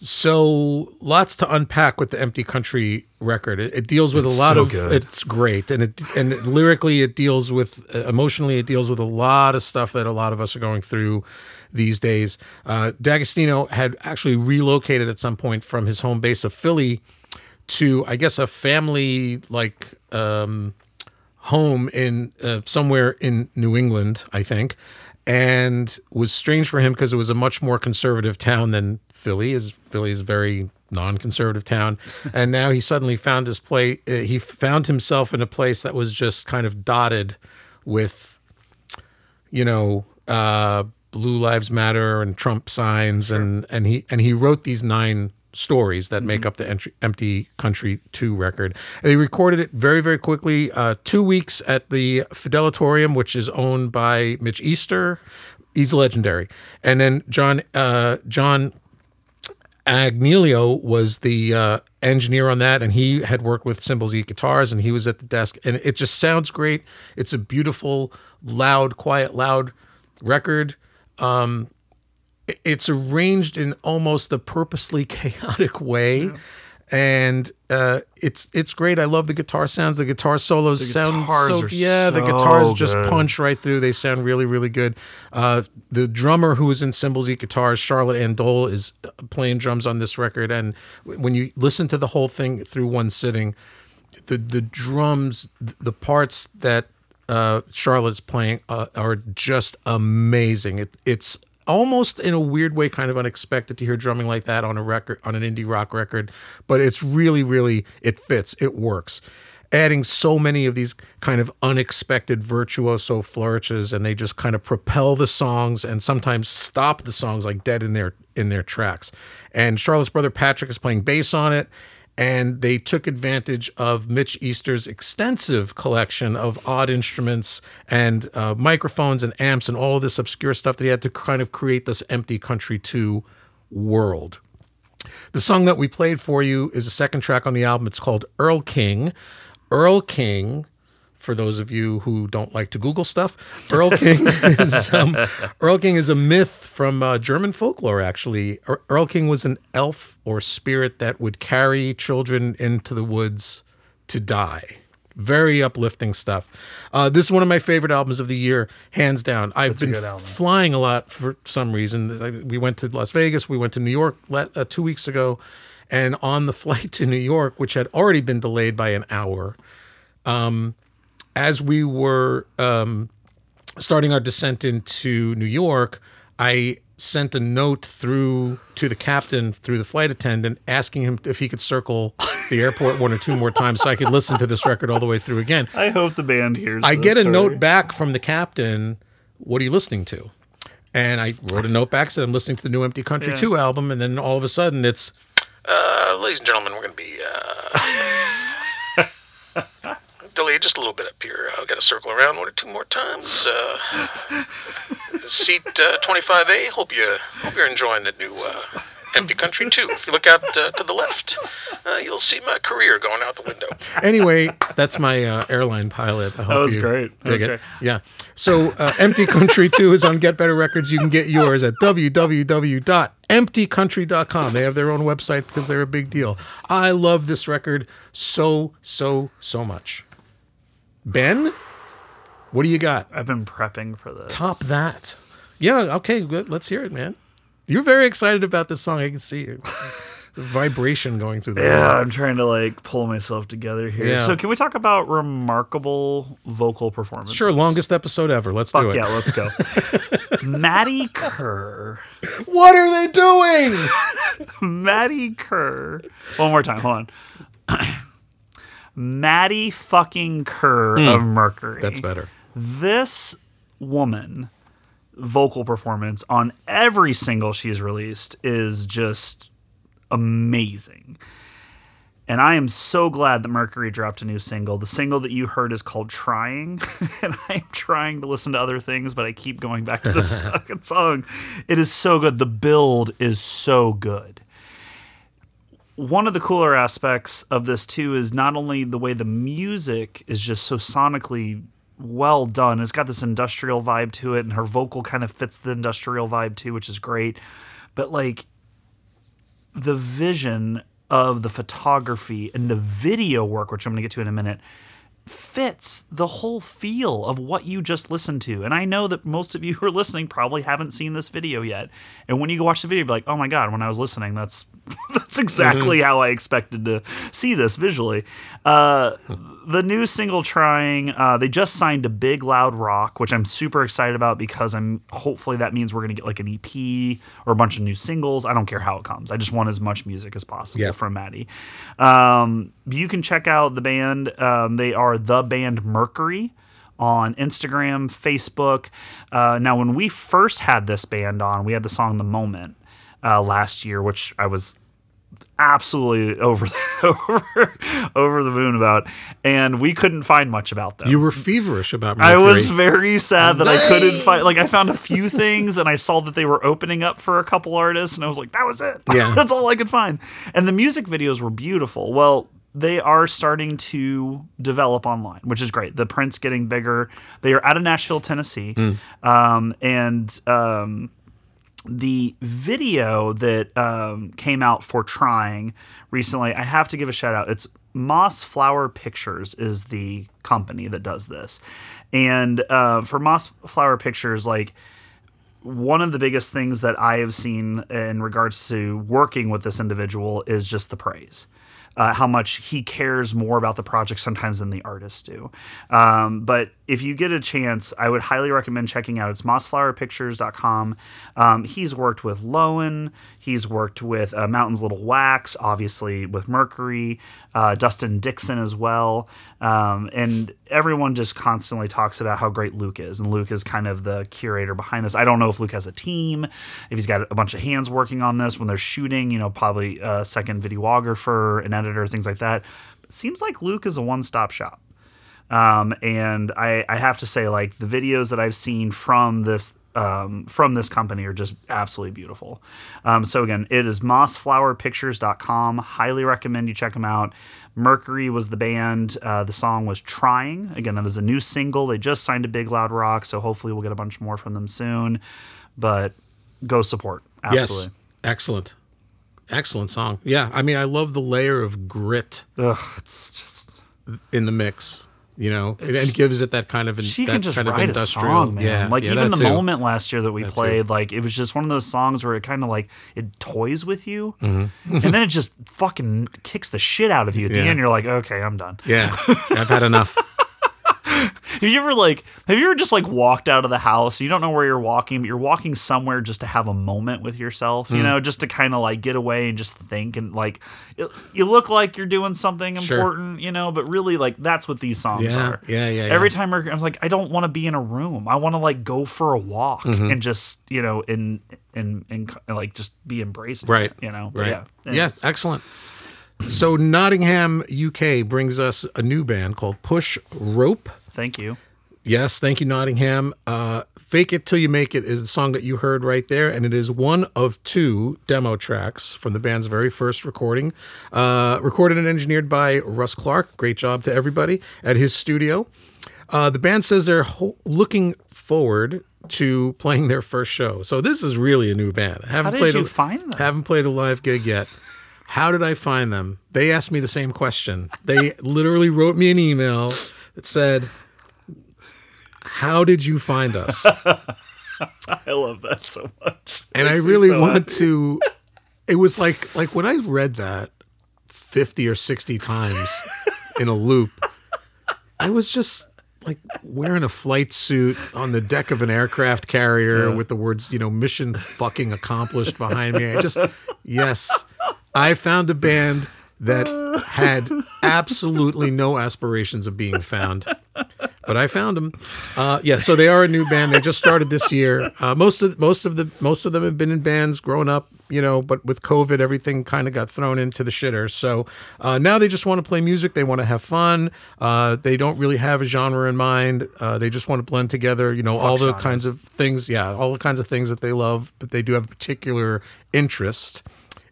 So lots to unpack with the Empty Country record. It, it deals with a lot so of. good. It's great, and it and it- lyrically it deals with uh, emotionally it deals with a lot of stuff that a lot of us are going through these days. Uh, D'Agostino had actually relocated at some point from his home base of Philly to I guess a family like um, home in uh, somewhere in New England, I think, and was strange for him because it was a much more conservative town than Philly is. Philly is a very non-conservative town, and now he suddenly found this place. Uh, he found himself in a place that was just kind of dotted with, you know. Uh, Blue Lives Matter and Trump signs and and he and he wrote these nine stories that make up the entry, Empty Country 2 record. And they recorded it very very quickly uh, 2 weeks at the Fidelitorium which is owned by Mitch Easter. He's legendary. And then John uh, John Agnello was the uh, engineer on that, and he had worked with Cymbals Eat Guitars, and he was at the desk, and it just sounds great. It's a beautiful, loud, quiet, loud record. Um, it's arranged in almost a purposely chaotic way. And uh, it's it's great. I love the guitar sounds. The guitar solos sound so yeah. the so guitars just punch right through. They sound really really good. Uh, the drummer who is in Cymbals Eat Guitars, Charlotte Andole, is playing drums on this record. And when you listen to the whole thing through one sitting, the the drums, the parts that uh, Charlotte's playing uh, are just amazing. It, it's almost in a weird way kind of unexpected to hear drumming like that on a record on an indie rock record, but it's really really it fits. It works. Adding so many of these kind of unexpected virtuoso flourishes, and they just kind of propel the songs and sometimes stop the songs like dead in their in their tracks. And Charlotte's brother Patrick is playing bass on it and they took advantage of Mitch Easter's extensive collection of odd instruments and uh, microphones and amps and all of this obscure stuff that he had to kind of create this empty country 2 world. The song that we played for you is the second track on the album. It's called Erlking. Earl King, for those of you who don't like to Google stuff, Erlking is um, Erlking is a myth from uh, German folklore. Actually, Er- Erlking was an elf or spirit that would carry children into the woods to die. Very uplifting stuff. Uh, this is one of my favorite albums of the year, hands down. I've been flying a lot for some reason. We went to Las Vegas, we went to New York uh, two weeks ago, and on the flight to New York, which had already been delayed by an hour, um, as we were um, starting our descent into New York, I sent a note through to the captain through the flight attendant asking him if he could circle the airport one or two more times so I could listen to this record all the way through again. I hope the band hears. I this get a story. note back from the captain. What are you listening to? And I wrote a note back said I'm listening to the new Empty Country Yeah. 2 album, and then all of a sudden it's, uh, ladies and gentlemen, we're going to be uh, delayed just a little bit up here. I've got to circle around one or two more times. Uh, seat uh, 25A. Hope you hope you're enjoying the new uh, Empty Country 2. If you look out uh, to the left, uh, you'll see my career going out the window. Anyway, that's my uh, airline pilot. I hope was you great. That Dig was it. great. Yeah. So uh, Empty Country 2 is on Get Better Records. You can get yours at www.emptycountry.com. They have their own website because they're a big deal. I love this record so, so, so much. Ben, what do you got? I've been prepping for this. Top that. Yeah, okay, good. let's hear it, man. You're very excited about this song. I can see you. It's a, it's a vibration going through the Yeah, I'm trying to like pull myself together here. Yeah. So, can we talk about remarkable vocal performances? Sure, longest episode ever. Let's do it. yeah, let's go. Maddie Kerr. What are they doing? Maddie Kerr. One more time, hold on. Maddie fucking Kerr of Mercury. Hmm. That's better. This woman vocal performance on every single she's released is just amazing. And I am so glad that Mercury dropped a new single. The single that you heard is called Trying. and I am trying to listen to other things, but I keep going back to the second song. It is so good. The build is so good. One of the cooler aspects of this, too, is not only the way the music is just so sonically well done, it's got this industrial vibe to it, and her vocal kind of fits the industrial vibe, too, which is great. But, like, the vision of the photography and the video work, which I'm going to get to in a minute, fits the whole feel of what you just listened to. And I know that most of you who are listening probably haven't seen this video yet. And when you go watch the video, you'll be like, oh my God, when I was listening, that's that's exactly how I expected to see this visually. Uh, the new single trying, uh, they just signed a big loud rock, which I'm super excited about because I'm hopefully that means we're gonna get like an EP or a bunch of new singles. I don't care how it comes. I just want as much music as possible Yeah. from Maddie. Um, you can check out the band. Um, they are the band Mercury on Instagram, Facebook. Uh, now, when we first had this band on, we had the song "The Moment" uh, last year, which I was absolutely over over over the moon about, and we couldn't find much about them. You were feverish about I was very sad that I couldn't find. Like, I found a few things, and I saw that they were opening up for a couple artists, and I was like, "That was it. Yeah. that's all I could find." And the music videos were beautiful. Well, they are starting to develop online, which is great. The print's getting bigger. They are out of Nashville, Tennessee, um, and um, the video that um, came out for trying recently i have to give a shout out it's moss flower pictures is the company that does this and uh, for moss flower pictures like one of the biggest things that I have seen in regards to working with this individual is just the praise. Uh, how much he cares more about the project sometimes than the artists do. Um, but if you get a chance, I would highly recommend checking out. It's mossflowerpictures.com. Um, he's worked with Lowen. He's worked with uh, Mountains Little Wax, obviously with Mercury, uh, Dustin Dixon as well. Um, and everyone just constantly talks about how great Luke is. And Luke is kind of the curator behind this. I don't know if Luke has a team, if he's got a bunch of hands working on this when they're shooting, you know, probably a second videographer, an editor, things like that. Seems like Luke is a one stop shop. Um, and I, I have to say, like the videos that I've seen from this um, from this company are just absolutely beautiful. Um, so again, it is mossflowerpictures.com. Highly recommend you check them out. Mercury was the band. Uh, the song was Trying. Again, that is a new single. They just signed a Big Loud Rock, so hopefully we'll get a bunch more from them soon. But go support. Absolutely. Yes. Excellent. Excellent song. Yeah. I mean, I love the layer of grit Ugh, it's just in the mix. You know, and gives it that kind of in, she that can just kind of write a industrial. song, man. Yeah, like yeah, even the too. moment last year that we too. played, like it was just one of those songs where it kind of like it toys with you, Mm-hmm. and then it just fucking kicks the shit out of you at the Yeah. end. You're like, okay, I'm done. Yeah, I've had enough. Have you ever like have you ever just like walked out of the house? You don't know where you're walking, but you're walking somewhere just to have a moment with yourself, you know, just to kind of like get away and just think and like it, you look like you're doing something Sure. important, you know, but really like that's what these songs Yeah, are. yeah, yeah, Every yeah. time Mercury, I was like, I don't want to be in a room. I want to like go for a walk Mm-hmm. and just you know and and and like just be embraced, Right. it, you know, But Right. Yeah, Yeah. anyways. Excellent. So Nottingham, UK brings us a new band called Push Rope. Thank you. Yes, thank you, Nottingham. Uh, Fake It Till You Make It is the song that you heard right there, and it is one of two demo tracks from the band's very first recording. Uh, recorded and engineered by Russ Clark. Great job to everybody at his studio. Uh, the band says they're ho- looking forward to playing their first show. So this is really a new band. I haven't did played you a, find them? Haven't played a live gig yet. How did I find them? They asked me the same question. They literally wrote me an email that said, "How did you find us?" I love that so much. And I really so want to. It was like like when I read that fifty or sixty times in a loop. I was just like wearing a flight suit on the deck of an aircraft carrier with the words, you know, mission fucking accomplished behind me. I just, yes, I found a band that had absolutely no aspirations of being found. But I found them. Uh, yeah, so they are a new band. They just started this year. Uh, most of most of the most of them have been in bands growing up, you know. But with COVID, everything kind of got thrown into the shitter. So uh, now they just want to play music. They want to have fun. Uh, they don't really have a genre in mind. Uh, they just want to blend together, you know, all the genres. kinds of things. Yeah, all the kinds of things that they love. But they do have a particular interest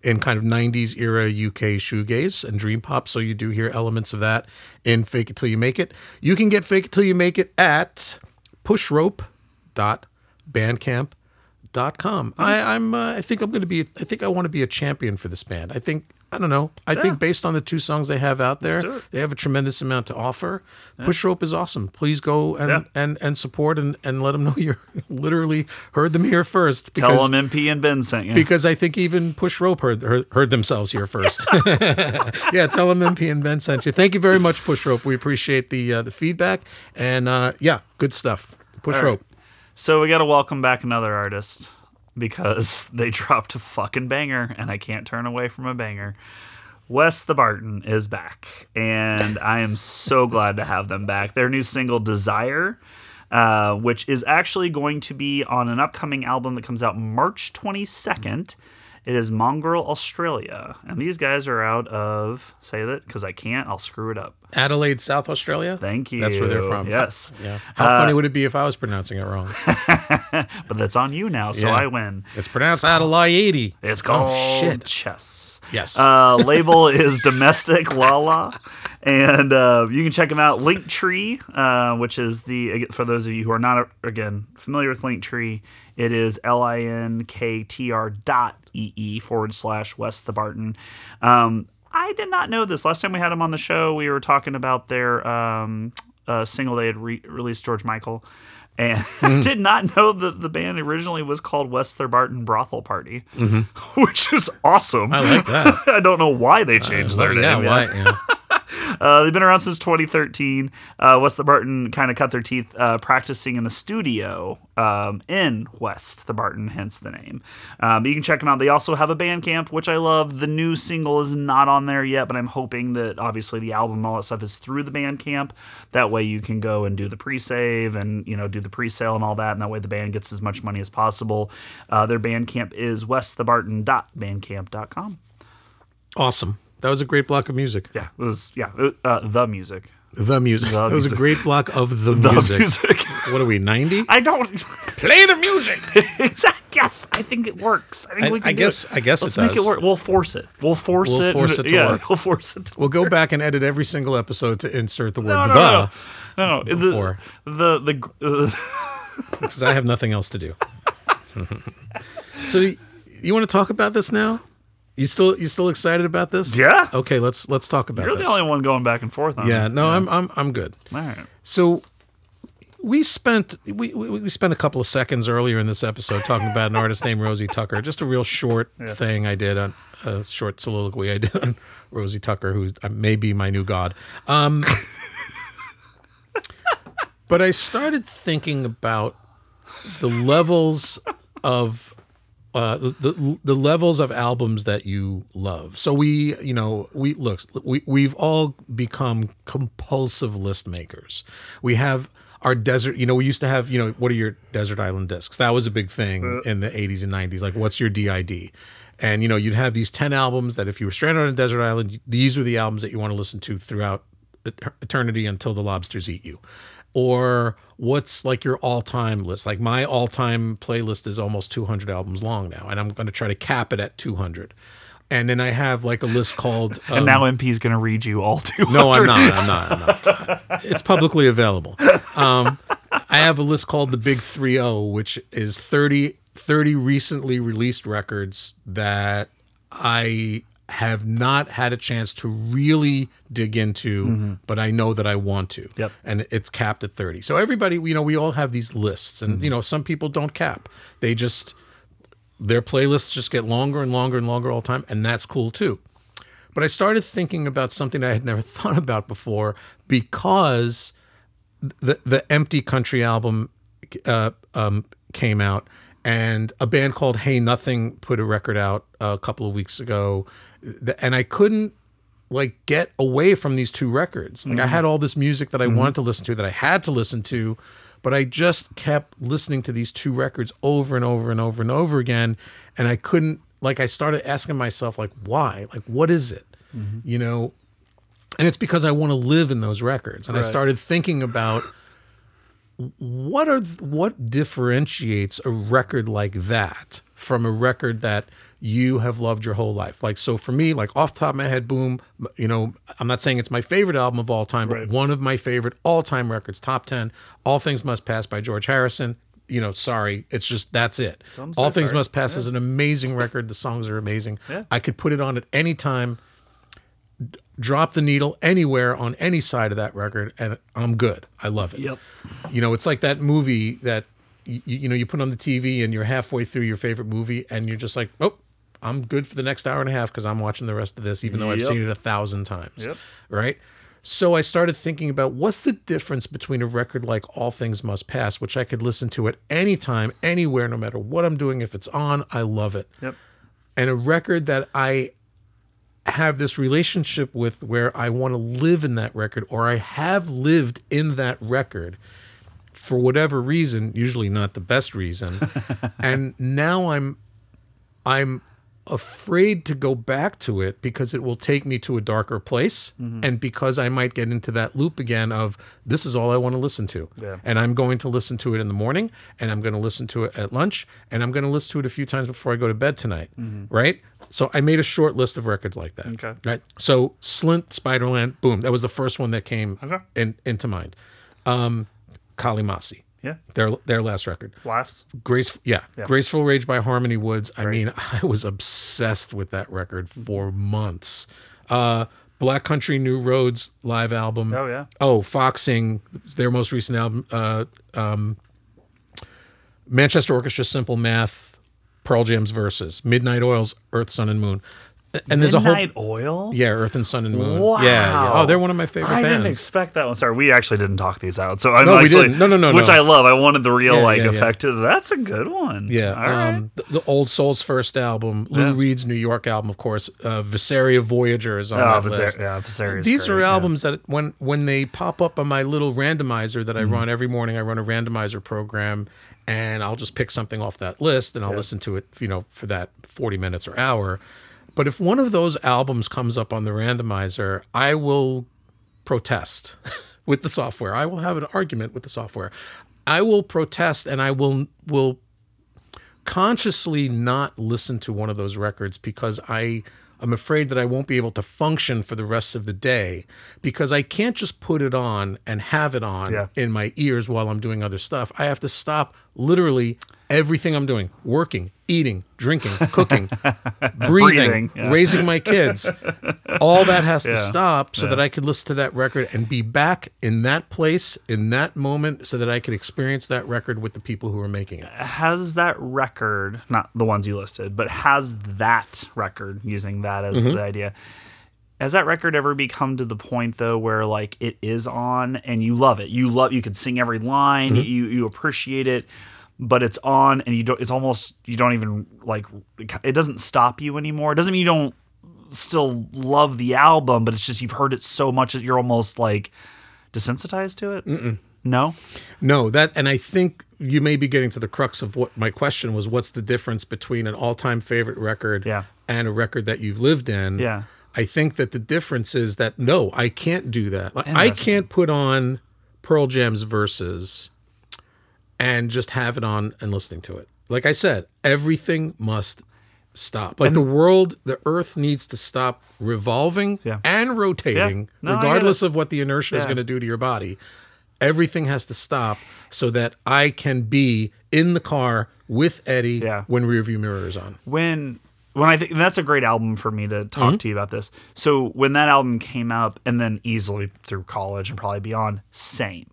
in kind of 90s era UK shoegaze and dream pop. So you do hear elements of that in Fake It Till You Make It. You can get Fake It Till You Make It at pushrope.bandcamp.com. bandcamp.com. I, I'm. Uh, I think I'm going to be. I think I want to be a champion for this band. I think. I don't know. I think based on the two songs they have out there, they have a tremendous amount to offer. Push Rope is awesome. Please go and Yeah. and, and support and, and let them know you literally heard them here first. Tell them MP and Ben sent you. because I think even Push Rope heard, heard, heard themselves here first. yeah, tell them MP and Ben sent you. Thank you very much, Push Rope. We appreciate the uh, the feedback and uh, yeah, good stuff. Push right. Rope. So we got to welcome back another artist because they dropped a fucking banger, and I can't turn away from a banger. West Thebarton is back, and I am so glad to have them back. Their new single, Desire, uh, which is actually going to be on an upcoming album that comes out March 22nd. It is Mongrel, Australia. And these guys are out of, say that because I can't, I'll screw it up. Adelaide, South Australia. Thank you. That's where they're from. Yes. Yeah. How funny would it be if I was pronouncing it wrong? But that's on you now, so Yeah. I win. It's pronounced Adelaide. It's called Oh, shit. Chess. Yes. Uh, label is Domestic La La. And uh, you can check them out. Linktree, uh, which is the, for those of you who are not, again, familiar with Linktree, it is L I N K T R dot E E forward slash West Thebarton. Um, I did not know this. Last time we had them on the show, we were talking about their um, uh, single they had re- released, George Michael. And I did not know that the band originally was called West Thebarton Brothel Party, which is awesome. I like that. I don't know why they changed their yeah, name. why? Yeah. Uh, they've been around since 2013. Uh, West Thebarton kind of cut their teeth uh, practicing in the studio um, in West Thebarton, hence the name. Um, you can check them out. They also have a Bandcamp, which I love. The new single is not on there yet, but I'm hoping that obviously the album all that stuff is through the Bandcamp. That way you can go and do the pre-save and you know do the pre-sale and all that, and that way the band gets as much money as possible. Uh, their Bandcamp is westthebarton.bandcamp.com. Awesome. That was a great block of music. Yeah, it was yeah uh, the music. The music. The that was a great block of the, The music. music. What are we, 90? I don't. Play the music. yes, I think it works. I think I- we can I guess- it. I guess it Let's make does. it work. We'll force it. We'll force We'll it. force it to yeah, work. We'll force it. To We'll go back and edit every single episode to insert the word no, no, the no, no. no. The the the. Uh, because I have nothing else to do. so you, you want to talk about this now? You still you still excited about this? Yeah. Okay, let's let's talk about you're this. the only one going back and forth on yeah, it. no, I'm I'm I'm good. All right. So we spent we, we we spent a couple of seconds earlier in this episode talking about an artist named Rosie Tucker. Just a real short thing I did on a short soliloquy I did on Rosie Tucker, who may be my new god. Um, but I started thinking about the levels of uh, the, the the levels of albums that you love. So we, you know, we look, we we've all become compulsive list makers. We have our desert. You know, we used to have, you know, what are your desert island discs? That was a big thing in the '80s and '90s. Like, what's your DID? And you know, you'd have these ten albums that if you were stranded on a desert island, these are the albums that you want to listen to throughout eternity until the lobsters eat you or what's like your all-time list? Like my all-time playlist is almost 200 albums long now and i'm going to try to cap it at 200 and then i have like a list called And um, now MP's going to read you all two. no i'm not i'm not i'm not. It's publicly available. Um, i have a list called the big 3-0 which is 30 30 recently released records that i have not had a chance to really dig into but i know that i want to. Yep. and it's capped at 30 so everybody you know we all have these lists and you know some people don't cap. They just their playlists just get longer and longer and longer all the time and that's cool too. But I started thinking about something I had never thought about before because the the Empty Country album uh, um, came out, and a band called Hey Nothing put a record out a couple of weeks ago, and I couldn't like get away from these two records. Like I mm-hmm. had all this music that I mm-hmm. wanted to listen to that I had to listen to, but I just kept listening to these two records over and over and over and over again, and I couldn't like I started asking myself like why? Like what is it? Mm-hmm. You know, and it's because I want to live in those records. And I started thinking about what are what differentiates a record like that from a record that you have loved your whole life. Like so for me, like off the top of my head, boom, you know, I'm not saying it's my favorite album of all time, but Right. one of my favorite all-time records, top 10, All Things Must Pass by George Harrison. you know, sorry, it's just that's it. Say All Things sorry. Must Pass is an amazing record. The songs are amazing. Yeah. I could put it on at any time, d- drop the needle anywhere on any side of that record, and I'm good. I love it. Yep. You know, it's like that movie that you, you know you put on the TV and you're halfway through your favorite movie and you're just like, oh, I'm good for the next hour and a half because I'm watching the rest of this, even though I've seen it a thousand times. Yep. Right. So I started thinking about what's the difference between a record like All Things Must Pass, which I could listen to at any time, anywhere, no matter what I'm doing. If it's on, I love it. Yep. And a record that I have this relationship with where I want to live in that record or I have lived in that record for whatever reason, usually not the best reason. and now I'm I'm afraid to go back to it because it will take me to a darker place and because I might get into that loop again of this is all I want to listen to. Yeah. And I'm going to listen to it in the morning and I'm going to listen to it at lunch and I'm going to listen to it a few times before I go to bed tonight. Right? So I made a short list of records like that. Okay. Right. So Slint, Spiderland, boom. That was the first one that came Okay. in, into mind. Um Kali Masi. Yeah. Their their last record. Laughs. Graceful yeah, Yeah. Graceful Rage by Harmony Woods. I mean, I was obsessed with that record for months. Uh, Black Country New Roads live album. Oh, yeah. Oh, Foxing, their most recent album. Uh, um, Manchester Orchestra, Simple Math, Pearl Jam's Versus, Midnight Oils, Earth, Sun, and Moon. And there's a Midnight whole Oil. yeah, Earth and Sun and Moon. Wow. Yeah, yeah. Oh, they're one of my favorite I didn't expect that one. Sorry, we actually didn't talk these out. So I'm No, we didn't. No, no, no, Which no. I love. I wanted the real Yeah, like yeah, yeah. effect. That's a good one. Yeah, All right. um, the, the Old Soul's first album, Lou Yeah. Reed's New York album, of course. Uh, Visaria Voyager is on Oh, that Viser- list. yeah, Visaria These great, are yeah. albums that when when they pop up on my little randomizer that I Mm-hmm. run every morning, I run a randomizer program, and I'll just pick something off that list and I'll listen to it, you know, for that forty minutes or hour. But if one of those albums comes up on the randomizer, I will protest with the software. I will have an argument with the software. I will protest and I will will consciously not listen to one of those records because I am afraid that I won't be able to function for the rest of the day because I can't just put it on and have it on Yeah. in my ears while I'm doing other stuff. I have to stop literally everything I'm doing, working, eating, drinking, cooking, breathing, Breathing, yeah. raising my kids. All that has to stop so that I could listen to that record and be back in that place, in that moment, so that I could experience that record with the people who are making it. has that record, not the ones you listed, but has that record using that as Mm-hmm. the idea? Has that record ever become to the point though where like it is on and you love it? You love you could sing every line, Mm-hmm. you you appreciate it, but it's on and you don't it's almost you don't even like it doesn't stop you anymore. It doesn't mean you don't still love the album, but it's just you've heard it so much that you're almost like desensitized to it. No? No, that, and I think you may be getting to the crux of what my question was what's the difference between an all time favorite record Yeah. and a record that you've lived in? Yeah. I think that the difference is that no, I can't do that. Like, I can't put on Pearl Jam's Versus and just have it on and listening to it. Like I said, everything must stop. Like the world, the earth needs to stop revolving Yeah. and rotating, Yeah. No, regardless of what the inertia is going to do to your body. Everything has to stop so that I can be in the car with Eddie Yeah. when rearview mirror is on. when when I think that's a great album for me to talk mm-hmm. to you about this. So when that album came out, and then easily through college and probably beyond, same.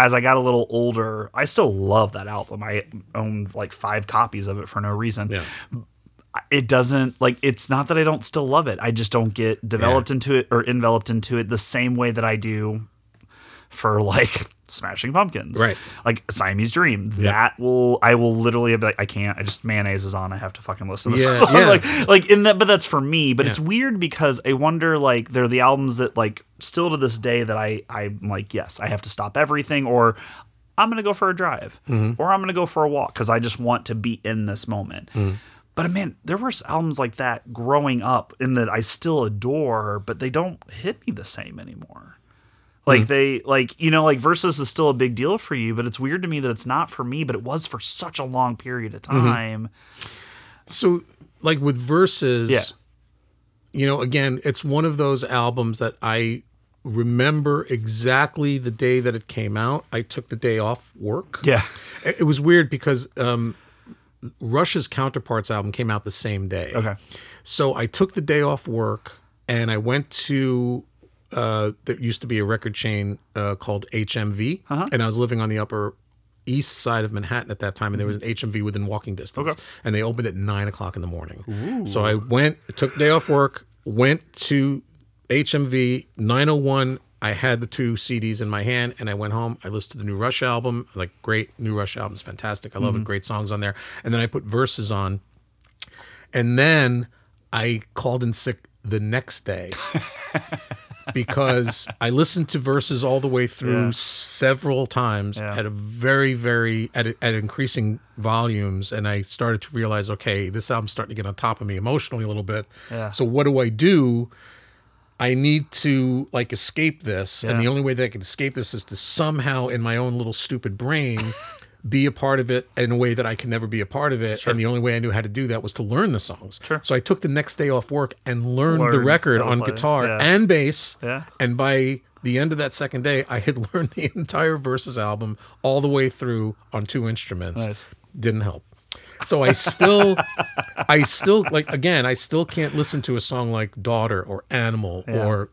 Yeah. As I got a little older, I still love that album. I own like five copies of it for no reason. Yeah. It doesn't like it's not that I don't still love it. I just don't get developed into it or enveloped into it the same way that I do for like Smashing Pumpkins. Right. Like Siamese Dream. That will I will literally be like I can't. I just Mayonaise is on. I have to fucking listen to this Yeah, song. yeah. Like like in that but that's for me. But it's weird because I wonder like they're the albums that like still to this day that I I'm like, yes, I have to stop everything or I'm gonna go for a drive Mm-hmm. or I'm gonna go for a walk because I just want to be in this moment. Mm. But man, there were albums like that growing up in that I still adore, but they don't hit me the same anymore. Like they like you know like versus is still a big deal for you, but it's weird to me that it's not for me, but it was for such a long period of Mm-hmm. time. So, like with Versus, Yeah. you know, again, it's one of those albums that I remember exactly the day that it came out. I took the day off work. Yeah. It it was weird because um, Rush's Counterparts album came out the same day. Okay. So I took the day off work and I went to uh, there used to be a record chain uh, called HMV, Uh-huh. and I was living on the upper east side of Manhattan at that time, and there was an HMV within walking distance, Okay. and they opened at nine o'clock in the morning. So I went, took day off work, went to HMV 901. I had the two CDs in my hand, and I went home. I listened to the new Rush album, like great new Rush album's fantastic. I love it, great songs on there. And then I put Versus on, and then I called in sick the next day because I listened to Versus all the way through Yeah. several times Yeah. at a very, very at, at increasing volumes, and I started to realize, okay, this album's starting to get on top of me emotionally a little bit. Yeah. So what do I do? I need to like escape this, and the only way that I can escape this is to somehow, in my own little stupid brain, be a part of it in a way that I can never be a part of it. And the only way I knew how to do that was to learn the songs. Sure. So I took the next day off work and learned the record on guitar Yeah. and bass. Yeah. And by the end of that second day, I had learned the entire Versus album all the way through on two instruments. Nice. Didn't help. So I still, I still like again. I still can't listen to a song like "Daughter" or "Animal" or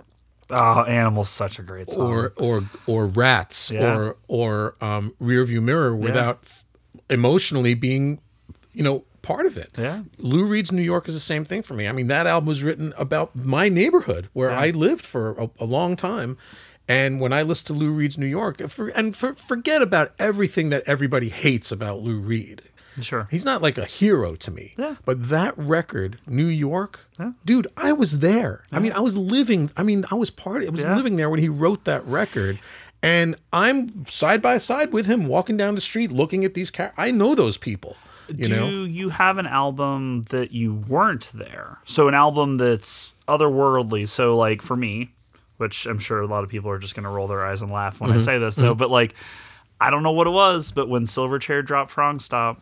Oh, Animal's such a great song. or or or rats Yeah. or or um, rear view mirror without f- emotionally being you know part of it Yeah. lou reed's new york is the same thing for me i mean that album was written about my neighborhood where i lived for a, a long time and when i listen to lou reed's new york for, and for, forget about everything that everybody hates about lou reed Sure. He's not like a hero to me. Yeah. But that record, New York, dude, I was there. I mean, I was living. I mean, I was part. I was Yeah. living there when he wrote that record, and I'm side by side with him, walking down the street, looking at these cars. I know those people. You Do know. you have an album that you weren't there? So an album that's otherworldly. So like for me, which I'm sure a lot of people are just gonna roll their eyes and laugh when I mm-hmm. say this though, mm-hmm. but like I don't know what it was, but when Silverchair dropped Frogstomp,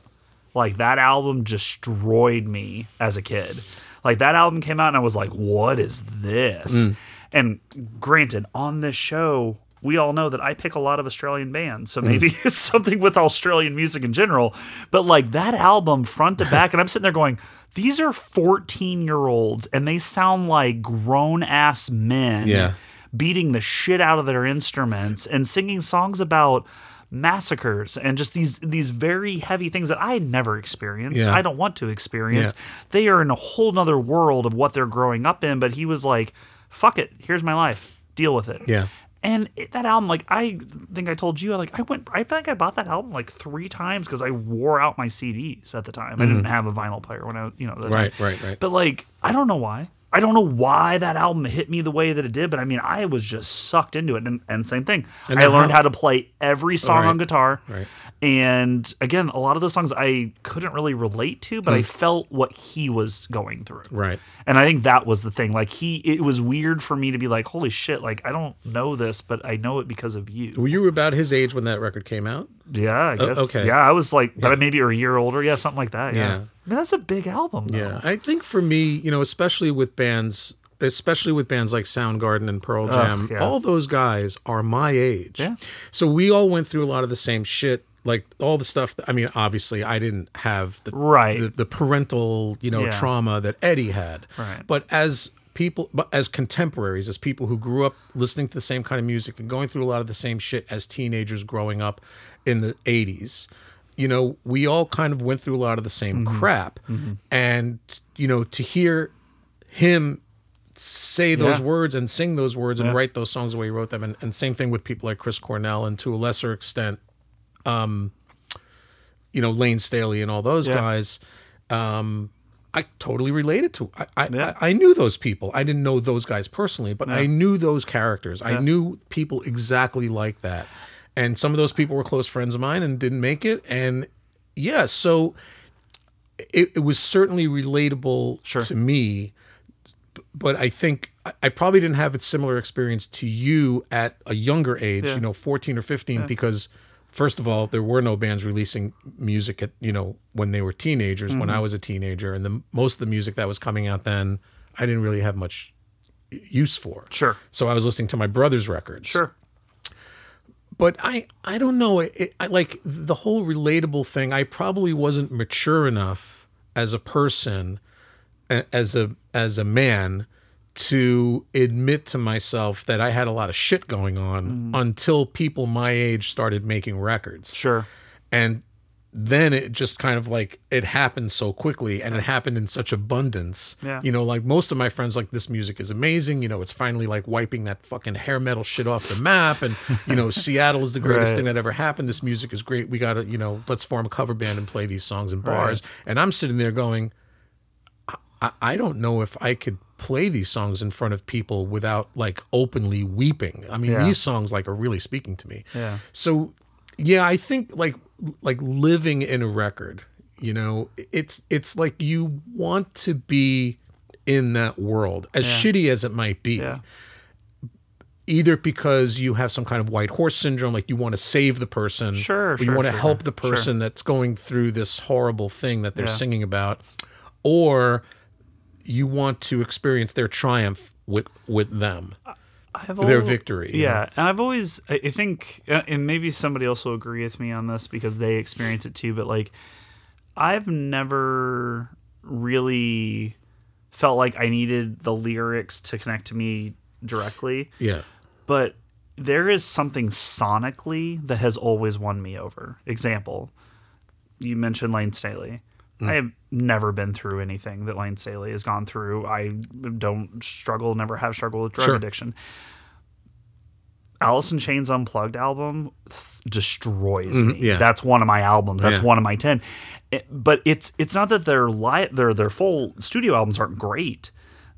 like that album destroyed me as a kid. Like that album came out and I was like, what is this? Mm. And granted, on this show, we all know that I pick a lot of Australian bands. So mm. maybe it's something with Australian music in general. But like that album front to back, and I'm sitting there going, these are 14 year olds and they sound like grown ass men Yeah. beating the shit out of their instruments and singing songs about massacres and just these these very heavy things that I never experienced. Yeah. I don't want to experience. Yeah. They are in a whole nother world of what they're growing up in. But he was like, fuck it, here's my life. Deal with it. Yeah. And it, that album, like I think I told you, I like I went, I think I bought that album like three times because I wore out my CDs at the time. I didn't have a vinyl player when I, you know, Mm-hmm. Right, time. right, right. But like, I don't know why. I don't know why that album hit me the way that it did, but I mean, I was just sucked into it. And, and same thing, And I learned how- how to play every song Right, on guitar. right. And again, a lot of those songs I couldn't really relate to, but I mm. felt what he was going through. Right. And I think that was the thing. Like he, it was weird for me to be like, "Holy shit!" Like I don't know this, but I know it because of you. Were you about his age when that record came out? Yeah, I guess. okay. Yeah, I was like, but maybe a year older. Yeah, something like that. Yeah. Yeah. I mean, that's a big album. Though. Yeah, I think for me, you know, especially with bands, especially with bands like Soundgarden and Pearl Jam, yeah. all those guys are my age. Yeah. So we all went through a lot of the same shit. Like all the stuff. That, I mean, obviously, I didn't have the Right. the, the parental, you know, Yeah. trauma that Eddie had. Right. But as people, but as contemporaries, as people who grew up listening to the same kind of music and going through a lot of the same shit as teenagers growing up in the '80s, you know, we all kind of went through a lot of the same Mm-hmm. crap. And you know, to hear him say those Yeah. words and sing those words and write those songs the way he wrote them, and, and same thing with people like Chris Cornell and to a lesser extent, um, you know, Layne Staley and all those Yeah. guys. Um, I totally related to. I I, Yeah. I I knew those people. I didn't know those guys personally, but I knew those characters. I knew people exactly like that, and some of those people were close friends of mine and didn't make it. And yeah, so it, it was certainly relatable Sure. to me but I think I- probably didn't have a similar experience to you at a younger age, Yeah. you know, 14 or 15, because first of all, there were no bands releasing music at, you know, when they were teenagers, when Mm-hmm. I was a teenager. And the most of the music that was coming out then, I didn't really have much use for. Sure. So I was listening to my brother's records. Sure. But I I don't know. It, I like the whole relatable thing. I probably wasn't mature enough as a person, a- as a as a man, to admit to myself that I had a lot of shit going on mm. until people my age started making records. Sure. And then it just kind of like it happened so quickly and it happened in such abundance. Yeah. You know, like most of my friends like this music is amazing. You know, it's finally like wiping that fucking hair metal shit off the map. And, you know, Seattle is the greatest Right. thing that ever happened. This music is great. We gotta, you know, let's form a cover band and play these songs in bars. And I'm sitting there going, I, I don't know if I could play these songs in front of people without like openly weeping. I mean, Yeah. these songs like are really speaking to me. Yeah. So, yeah, I think like like living in a record, you know, it's it's like you want to be in that world, as shitty as it might be. Yeah. Either because you have some kind of white horse syndrome, like you want to save the person, Sure, or you sure, want to sure, help the person that's going through this horrible thing that they're Yeah. singing about, or you want to experience their triumph with with them. I've Their al- victory, Yeah, and I've always, I I think, uh, and maybe somebody else will agree with me on this because they experience it too. But like, I've never really felt like I needed the lyrics to connect to me directly. Yeah. But there is something sonically that has always won me over. Example, you mentioned Layne Staley. Mm. I have never been through anything that Layne Staley has gone through. I don't struggle, never have struggled with drug Sure. addiction. Alice in Chains Unplugged album th- destroys me. Mm-hmm. yeah. That's one of my albums. That's Yeah. one of my ten. It- but it's it's not that their li- their their full studio albums aren't great.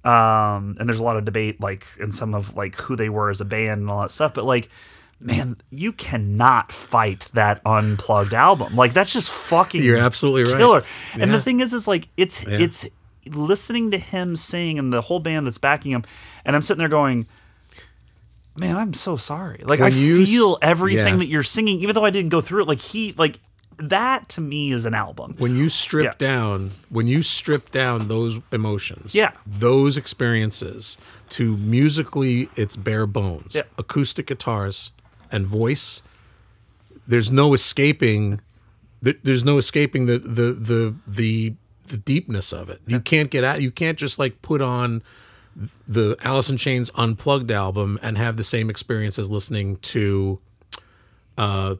Um, and there's a lot of debate like in some of like who they were as a band and all that stuff. But like, man, you cannot fight that unplugged album. Like that's just fucking You're absolutely right. killer. And the thing is, is like it's Yeah. it's listening to him sing and the whole band that's backing him, and I'm sitting there going, "Man, I'm so sorry." Like When I you s- feel everything yeah. that you're singing, even though I didn't go through it. Like he, like that to me is an album. when you strip Yeah. down when you strip down those emotions Yeah. those experiences to musically its bare bones Yeah. acoustic guitars and voice there's no escaping there's no escaping the the the the the deepness of it. You can't get out you can't just like put on the Alice in Chains unplugged album and have the same experience as listening to uh,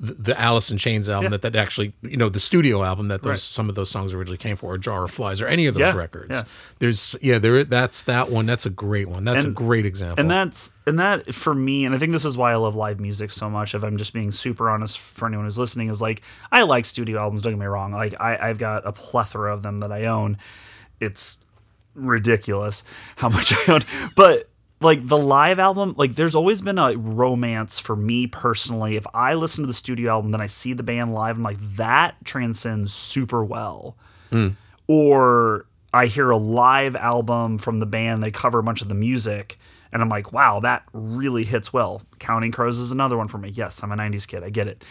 the, the Alice in Chains album Yeah. that, that actually, you know, the studio album that those Right. some of those songs originally came for, or Jar of Flies, or any of those Yeah, records. yeah. There's yeah, there that's that one. That's a great one. That's a great example. And that's and that for me, and I think this is why I love live music so much. If I'm just being super honest for anyone who's listening, is like I like studio albums. Don't get me wrong. Like I, I've got a plethora of them that I own. It's ridiculous how much I own, but like the live album, like there's always been a romance for me personally. If I listen to the studio album, then I see the band live, I'm like that transcends super well hmm. or I hear a live album from the band, they cover a bunch of the music, and I'm like, wow, that really hits well. Counting Crows is another one for me. Yes, I'm a 90s kid, I get it.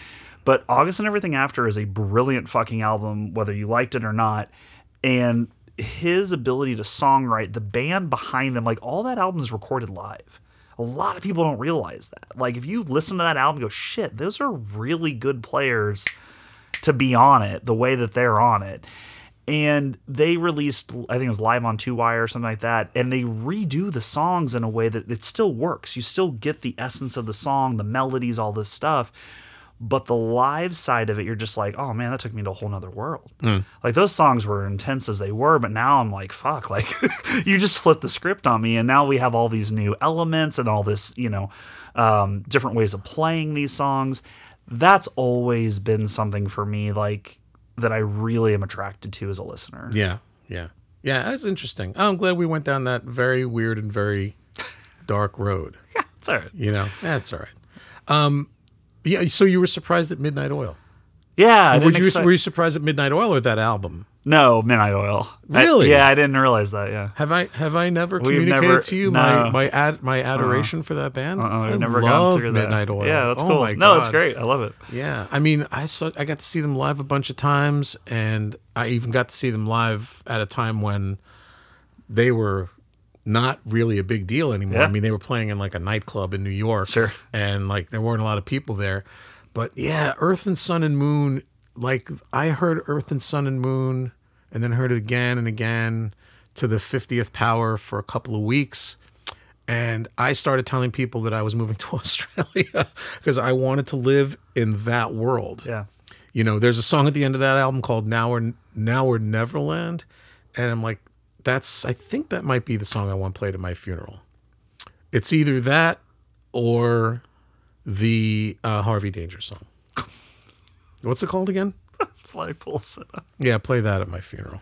But August and Everything After is a brilliant fucking album, whether you liked it or not. And his ability to songwrite, the band behind them, like all that album is recorded live. A lot of people don't realize that. Like, if you listen to that album, go, shit, those are really good players to be on it the way that they're on it. And they released, I think it was live on Two Wire or something like that, and they redo the songs in a way that it still works. You still get the essence of the song, the melodies, all this stuff. But the live side of it, you're just like, oh man, that took me to a whole nother world. Like those songs were intense as they were, but now I'm like, fuck, like you just flipped the script on me, and now we have all these new elements and all this, you know, um, different ways of playing these songs. That's always been something for me, like that I really am attracted to as a listener. yeah, yeah, yeah. That's interesting. Oh, I'm glad we went down that very weird and very dark road. yeah. It's all right. You know, that's all right. Um, yeah. So you were surprised at Midnight Oil? Yeah, I Were you expect- were you surprised at Midnight Oil or that album? no Midnight Oil. I- Really? yeah, I didn't realize that. Yeah. Have I have I never We've communicated never- to you no. my my ad, my adoration uh-uh. for that band? Uh-uh, I I've never love gone through that. Midnight Oil. Yeah, that's Oh cool. no, it's great. I love it. Yeah, I mean, I saw I got to see them live a bunch of times, and I even got to see them live at a time when they were not really a big deal anymore. Yeah. I mean, they were playing in like a nightclub in New York, Sure. and like there weren't a lot of people there. But yeah, Earth and Sun and Moon. Like I heard Earth and Sun and Moon, and then heard it again and again to the fiftieth power for a couple of weeks. And I started telling people that I was moving to Australia because I wanted to live in that world. Yeah. You know, there's a song at the end of that album called "Now We're Now or Neverland," and I'm like, that's I think that might be the song I want played at my funeral. It's either that or the uh, Harvey Danger song. What's it called again? Flagpole Sitta. Yeah, play that at my funeral.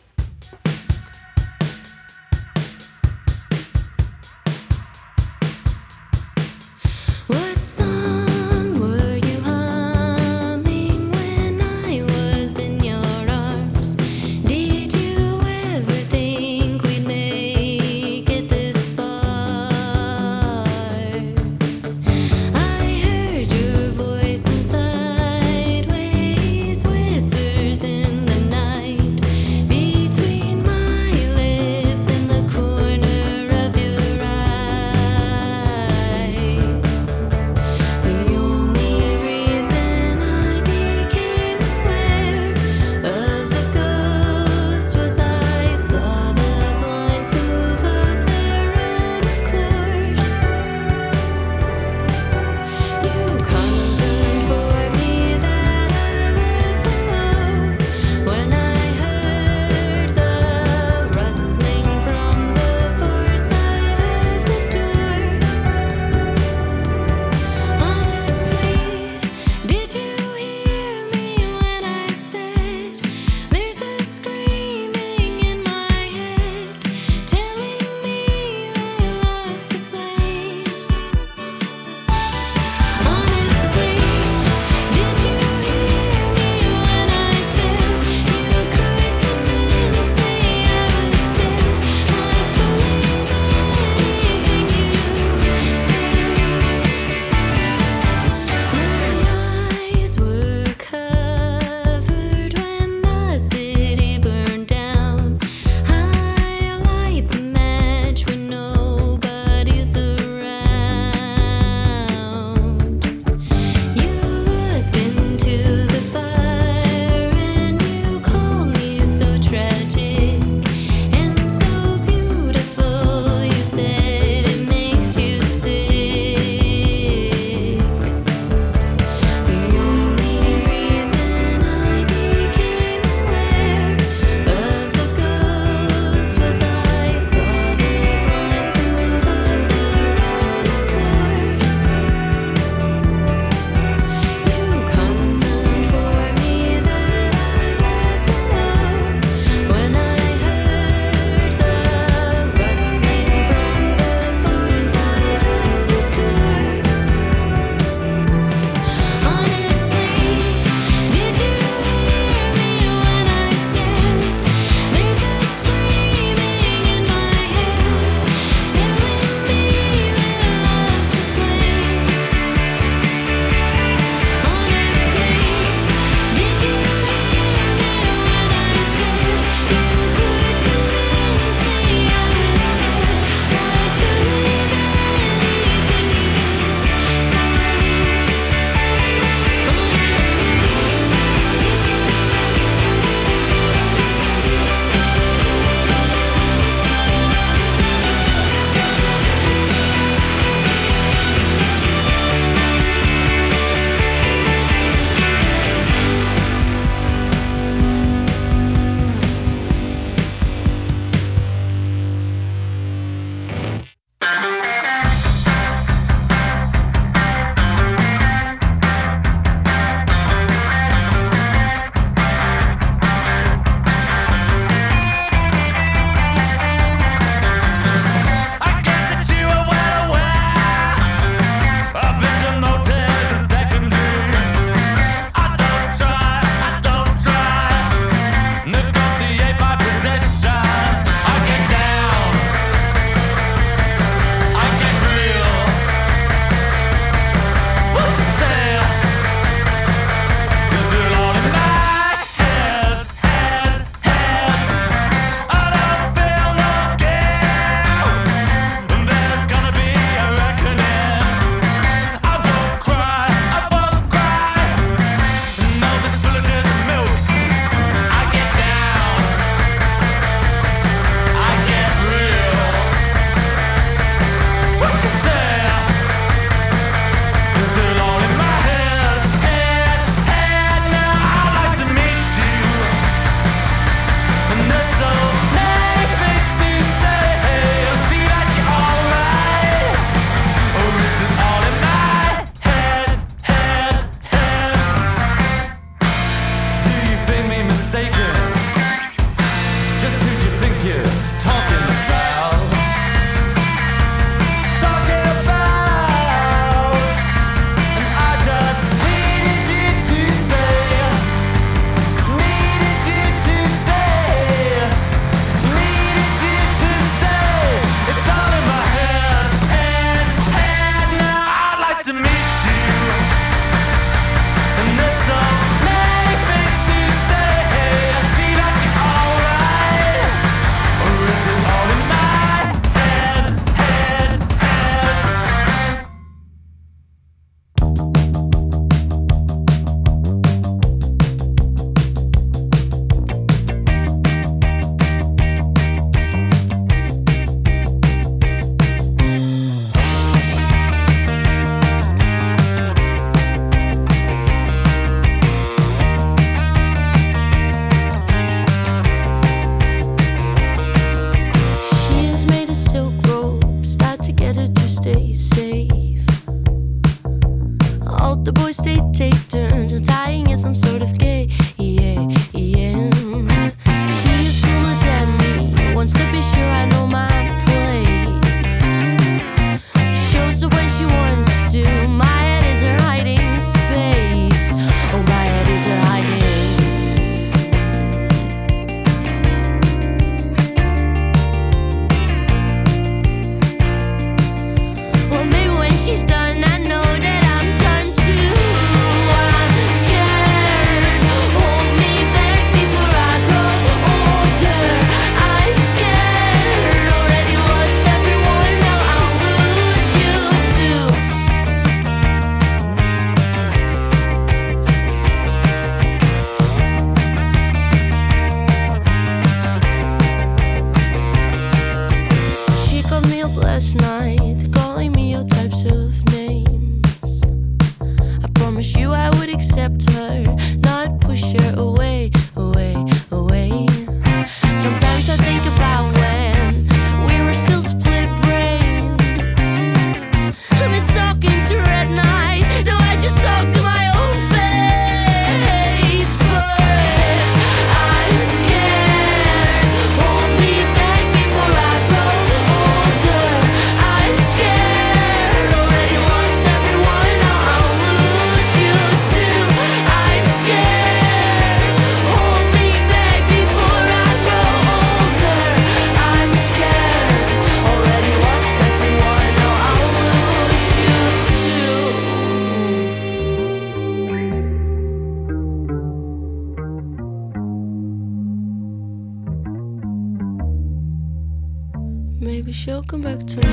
Back tomorrow.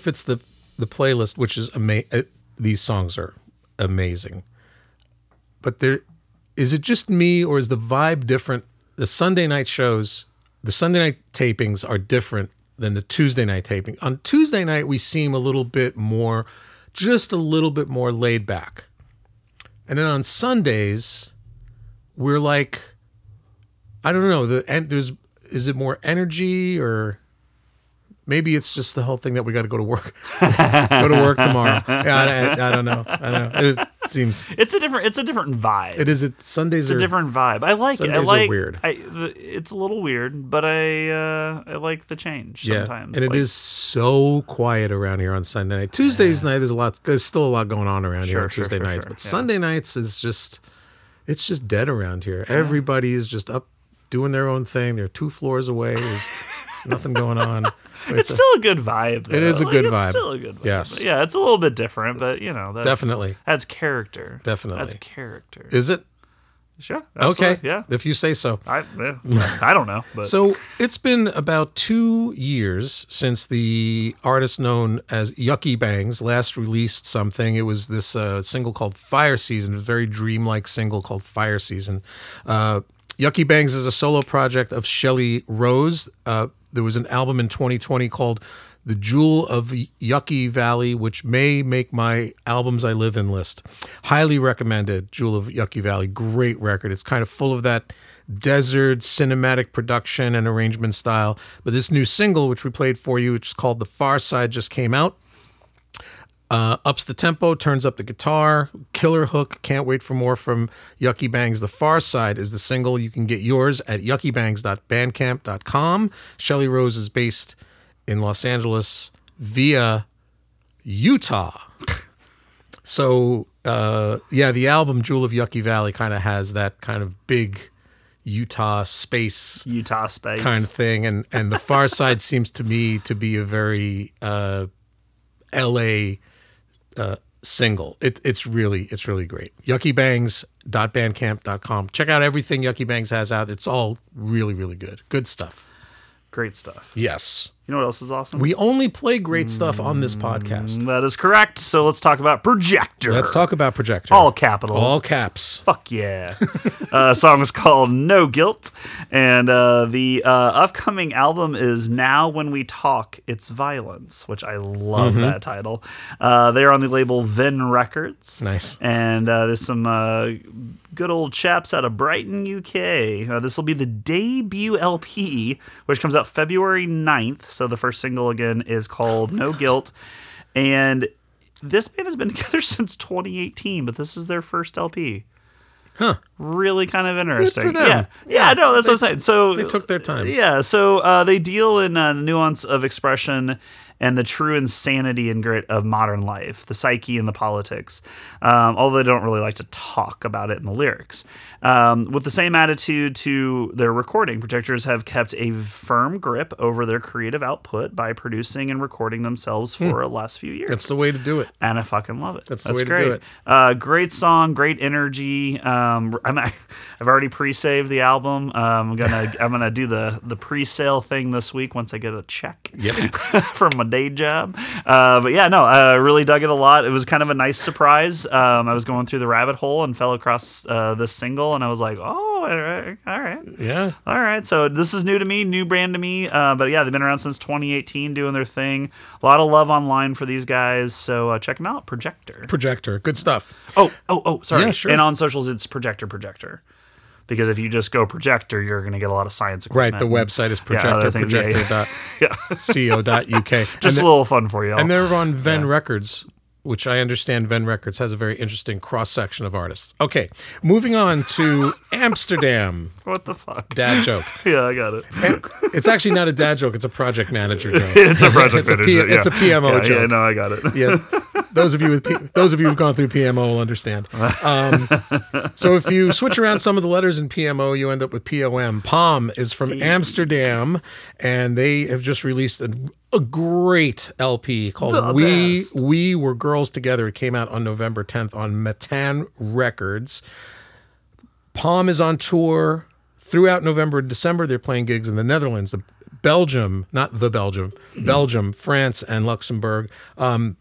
If it's the the playlist, which is amazing. Uh, these songs are amazing, but there is it just me or is the vibe different? The Sunday night shows, the Sunday night tapings are different than the Tuesday night taping. On Tuesday night, we seem a little bit more, just a little bit more laid back, and then on Sundays, we're like, I don't know. The and there's is it more energy or maybe it's just the whole thing that we got to go to work, go to work tomorrow. Yeah, I, I, I don't know. I don't know. It seems It's a different. It's a different vibe. it is. It Sundays It's a different vibe. I like it. I Sundays are like. weird. I, it's a little weird, but I uh, I like the change Yeah, sometimes. and it Like, is so quiet around here on Sunday night. Tuesdays night, there's a lot. There's still a lot going on around here on sure, Tuesday sure, nights, sure, but yeah. Sunday nights is just, it's just dead around here. Everybody is just up doing their own thing. They're two floors away. Nothing going on. It's still a good vibe. Though. It is a Like, good it's vibe. Still a good vibe. Yes. But yeah, it's a little bit different, but you know, that, definitely. adds character. Definitely. That's character. Is it sure. okay? Yeah. if you say so. I yeah. I don't know, but So it's been about two years since the artist known as Yucky Bangs last released something. It was this uh, single called Fire Season, a very dreamlike single called Fire Season. Uh, Yucky Bangs is a solo project of Shelly Rose. Uh, there was an album in 2020 called The Jewel of Yucky Valley, which may make my albums I live in list. Highly recommended, Jewel of Yucky Valley. Great record. It's kind of full of that desert cinematic production and arrangement style. But this new single, which we played for you, which is called The Far Side, just came out. Uh, ups the tempo, turns up the guitar, killer hook. Can't wait for more from Yucky Bangs. The Far Side is the single. You can get yours at yuckybangs.bandcamp.com. Shelly Rose is based in Los Angeles via Utah. So, uh, yeah, the album Jewel of Yucky Valley kind of has that kind of big Utah space Utah space kind of thing, and and the Far Side seems to me to be a very uh, L.A. Uh, single. It, it's really it's really great. YuckyBangs.bandcamp.com. Check out everything Yucky Bangs has out. It's all really really good. Good stuff. Great stuff. Yes. You know what else is awesome? We only play great stuff on this podcast. that is correct. So let's talk about Projector. Let's talk about Projector. all capital. All caps. Fuck yeah. uh, song is called No Guilt. And uh, the uh, upcoming album is Now When We Talk, It's Violence, which I love Mm-hmm. that title. Uh, they're on the label Venn Records. Nice. And uh, there's some uh, good old chaps out of Brighton, UK. Uh, this will be the debut LP, which comes out February 9th. So the first single, again, is called No Guilt. And this band has been together since 2018, but this is their first LP. Huh. Really kind of interesting. them. Yeah, yeah, no, that's what I'm saying. So They took their time. yeah, so uh, they deal in uh, nuance of expression and the true insanity and grit of modern life, the psyche and the politics. Um, although they don't really like to talk about it in the lyrics. Um, with the same attitude to their recording, projectors have kept a firm grip over their creative output by producing and recording themselves for the last few years. That's the way to do it. and I fucking love it. That's the That's way to great. do it. Uh, great song, great energy. Um, I'm, I've already pre-saved the album. Um, I'm gonna I'm gonna do the the pre-sale thing this week once I get a check Yep. from my day job. Uh, but yeah, no, I really dug it a lot. It was kind of a nice surprise. Um, I was going through the rabbit hole and fell across uh, this single, and I was like, oh, all right, all right. Yeah. All right, so this is new to me, new brand to me. Uh, but yeah, they've been around since 2018, doing their thing. A lot of love online for these guys, so uh, check them out. Projector. Projector. Good stuff. Oh, oh, oh, sorry. Yeah, sure. And on socials, it's Projector, Projector. Because if you just go Projector, you're going to get a lot of science Right. The website is Yeah, things, yeah, yeah. Yeah, just a little fun for you. And they're on Venn Records, which I understand Venn Records has a very interesting cross section of artists. Okay, moving on to Amsterdam. what the fuck? Dad joke. Yeah, I got it. And it's actually not a dad joke, it's a project manager joke. It's a project It's a P- manager, it's a. PMO yeah, joke. Yeah, no, I got it. yeah. Those of you with P- those of you who've gone through PMO will understand. Um, so if you switch around some of the letters in PMO, you end up with POM. POM is from Amsterdam, and they have just released a, a great LP called The "We best. We Were Girls Together." It came out on November 10th on Matan Records. POM is on tour throughout November and December. They're playing gigs in the Netherlands, the Belgium, not the Belgium, Belgium, France, and Luxembourg. Um,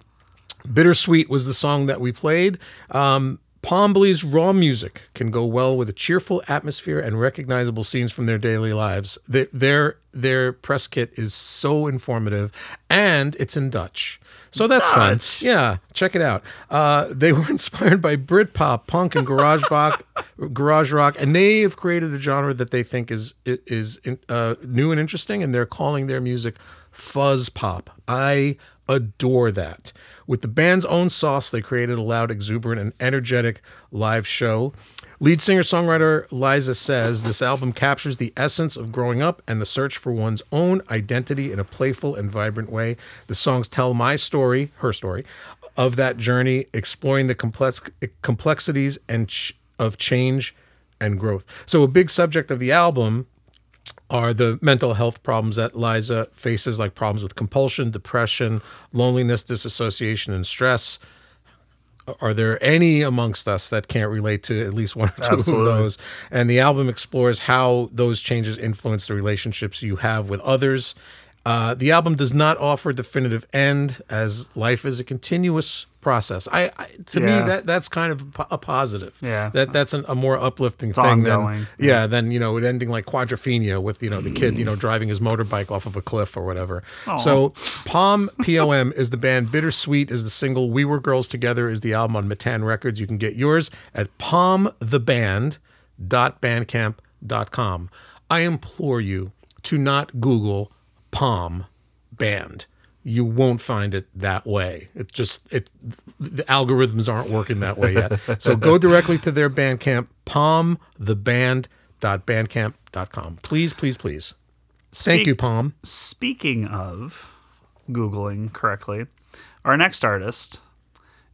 Bittersweet was the song that we played. Um, POM raw music can go well with a cheerful atmosphere and recognizable scenes from their daily lives. Their their, their press kit is so informative, and it's in Dutch. So that's Dutch? fun. Yeah, check it out. Uh, they were inspired by Britpop, punk, and garage rock, garage rock, and they have created a genre that they think is is uh, new and interesting, and they're calling their music fuzz pop. I adore that. With the band's own sauce, they created a loud, exuberant, and energetic live show. Lead singer songwriter Liza says this album captures the essence of growing up and the search for one's own identity in a playful and vibrant way. The songs tell my story, her story, of that journey, exploring the complex complexities and ch- of change and growth. So, a big subject of the album are the mental health problems that Liza faces, like problems with compulsion, depression, loneliness, disassociation, and stress. Are there any amongst us that can't relate to at least one or two Absolutely. of those? And the album explores how those changes influence the relationships you have with others. Uh, the album does not offer a definitive end, as life is a continuous process. I, I to Yeah. me that that's kind of a positive. Yeah. that that's an, a more uplifting thing ongoing. than yeah, than you know it ending like Quadrophenia with you know the kid you know driving his motorbike off of a cliff or whatever. So POM P O M is the band. Bittersweet is the single. We Were Girls Together is the album on Matan Records. You can get yours at palmtheband.bandcamp.com. I implore you to not Google POM Band. You won't find it that way. It just it the algorithms aren't working that way yet. so go directly to their Bandcamp, palm the palmtheband.bandcamp.com. Please, please, please. Thank you, POM. Speaking of Googling correctly, our next artist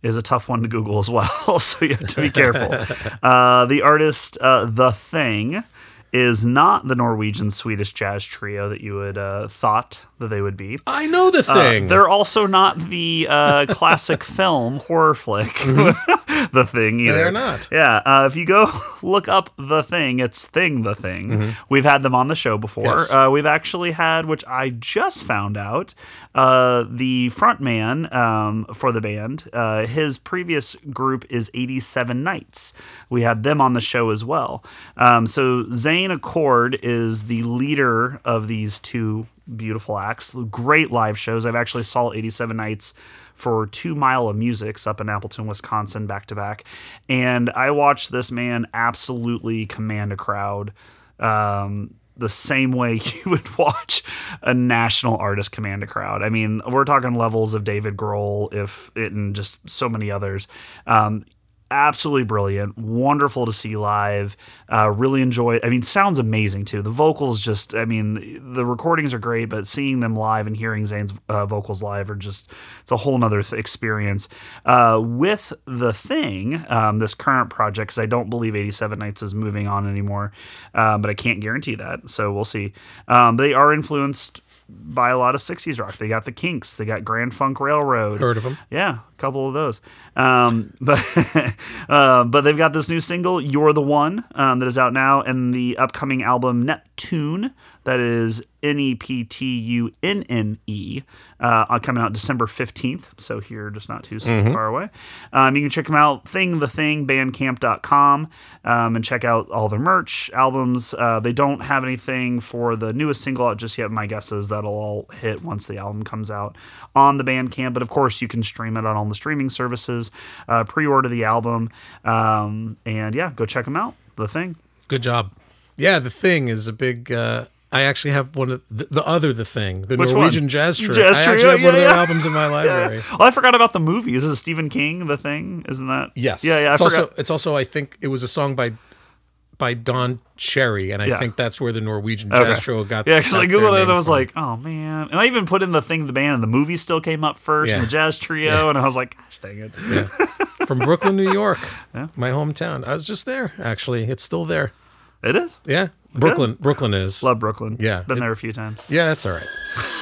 is a tough one to Google as well, so you have to be careful. uh, the artist, uh, The Thing, is not the Norwegian Swedish jazz trio that you would uh, thought that they would be. I know the Uh, thing. they're also not the uh, classic film horror flick, the thing either. Mm-hmm. They're not. Yeah, uh, if you go look up the thing, it's Thing the Thing. We've had them on the show before. Mm-hmm. Yes. Uh, we've actually had, which I just found out, uh, the front man um, for the band. Uh, his previous group is 87 Nights. We had them on the show as well. Um, so Zane Accord is the leader of these two beautiful acts. Great live shows. I've actually saw 87 Nights for Two Mile of Musics up in Appleton, Wisconsin, back to back. And I watched this man absolutely command a crowd. Um, the same way you would watch a national artist command a crowd. I mean, we're talking levels of David Grohl, if it and just so many others. Um, absolutely brilliant, wonderful to see live. Uh, really enjoy. I mean, sounds amazing too. The vocals just. I mean, the recordings are great, but seeing them live and hearing Zane's uh, vocals live are just. It's a whole nother th- experience. Uh, with the thing, um, this current project, because I don't believe 87 Nights is moving on anymore, uh, but I can't guarantee that. So we'll see. Um, they are influenced by a lot of 60s rock. They got the Kinks, they got Grand Funk Railroad. Heard of them. Yeah, a couple of those. Um, but uh, but they've got this new single, "You're the One," um, that is out now, and the upcoming album Neptune, that is N E P T U N N E, uh, coming out December fifteenth. So here, just not too far away. Um, you can check them out, Thing the Thing, Bandcamp.com, um, and check out all their merch, albums. Uh, they don't have anything for the newest single out just yet. My guess is that'll all hit once the album comes out on the Bandcamp. But of course, you can stream it on all the streaming services. Uh, pre-order the album, um, and yeah, go check them out. The Thing. Good job. Yeah, the thing is a big. Uh, I actually have one of the, the other the thing, the Which Norwegian one? jazz trio. Jazz I actually have one yeah, of their yeah. albums in my library. Oh, I forgot about the movie. Is it Stephen King? The Thing, isn't that? Yes. Yeah, yeah. I It's also forgot. it's also I think it was a song by by Don Cherry, and I Yeah. think that's where the Norwegian jazz Okay. trio got. Yeah, because I googled it and I was from. like, oh man. And I even put in the thing, the band, and the movie still came up first, and Yeah. the jazz trio, and I was like, gosh dang it. from Brooklyn, New York, my hometown. I was just there actually. It's still there. It is. Yeah, Brooklyn. Brooklyn is. Love Brooklyn. Yeah. Been It- there a few times. Yeah, that's all right.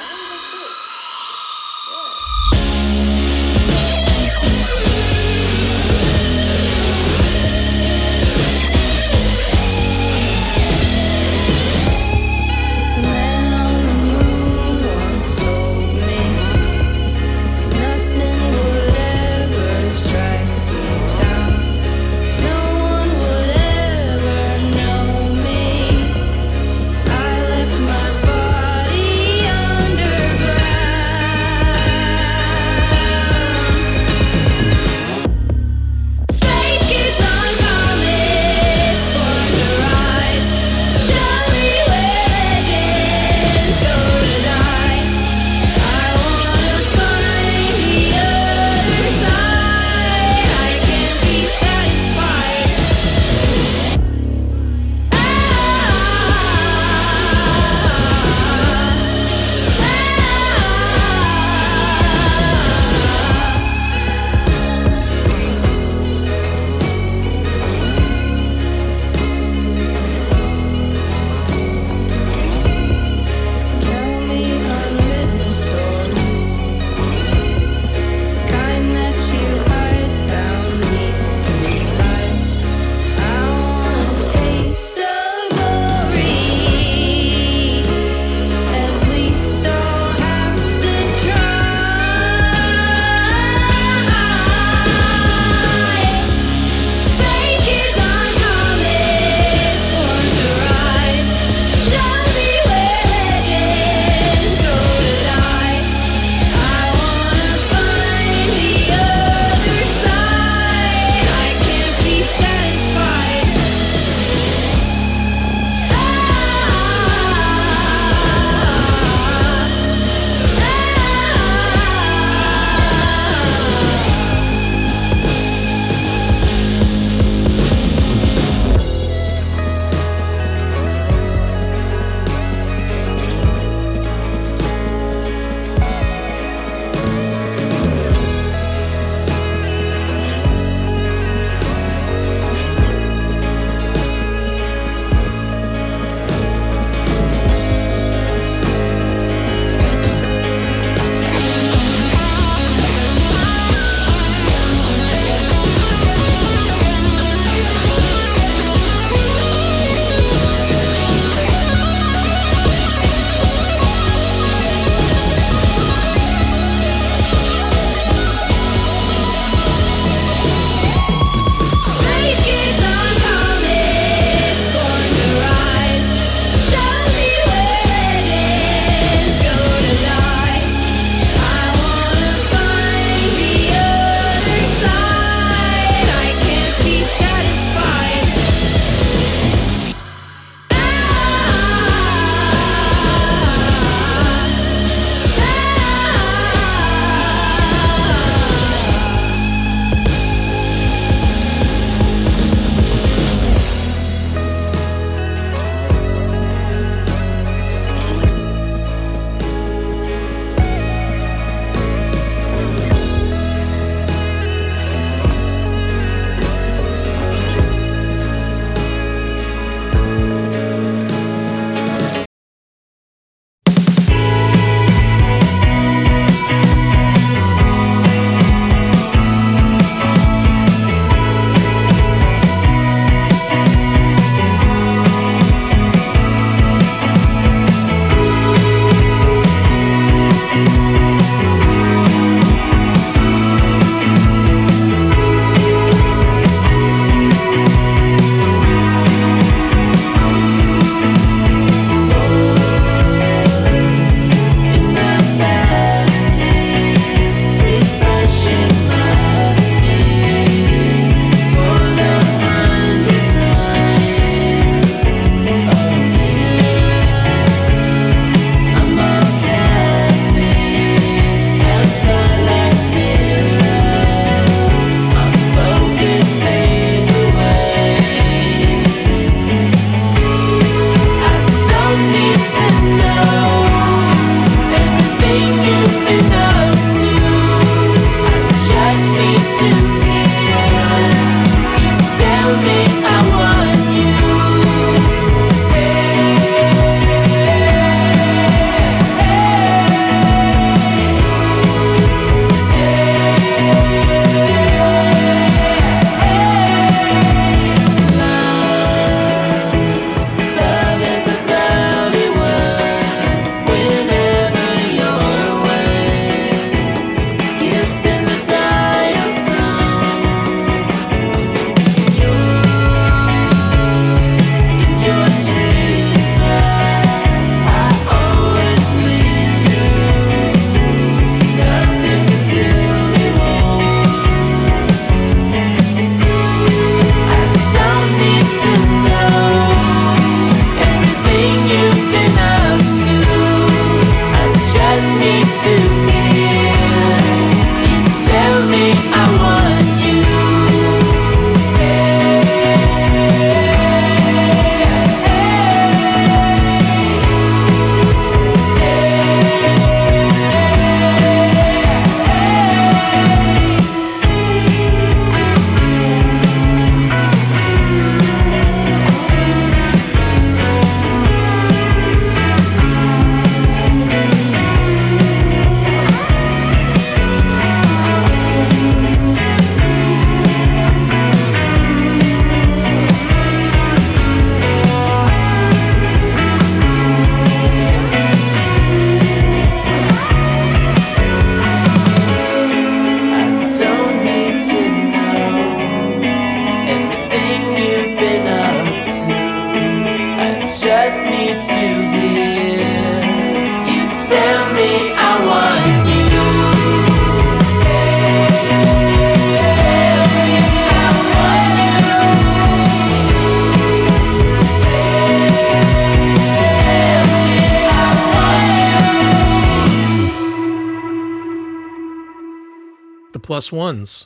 plus ones.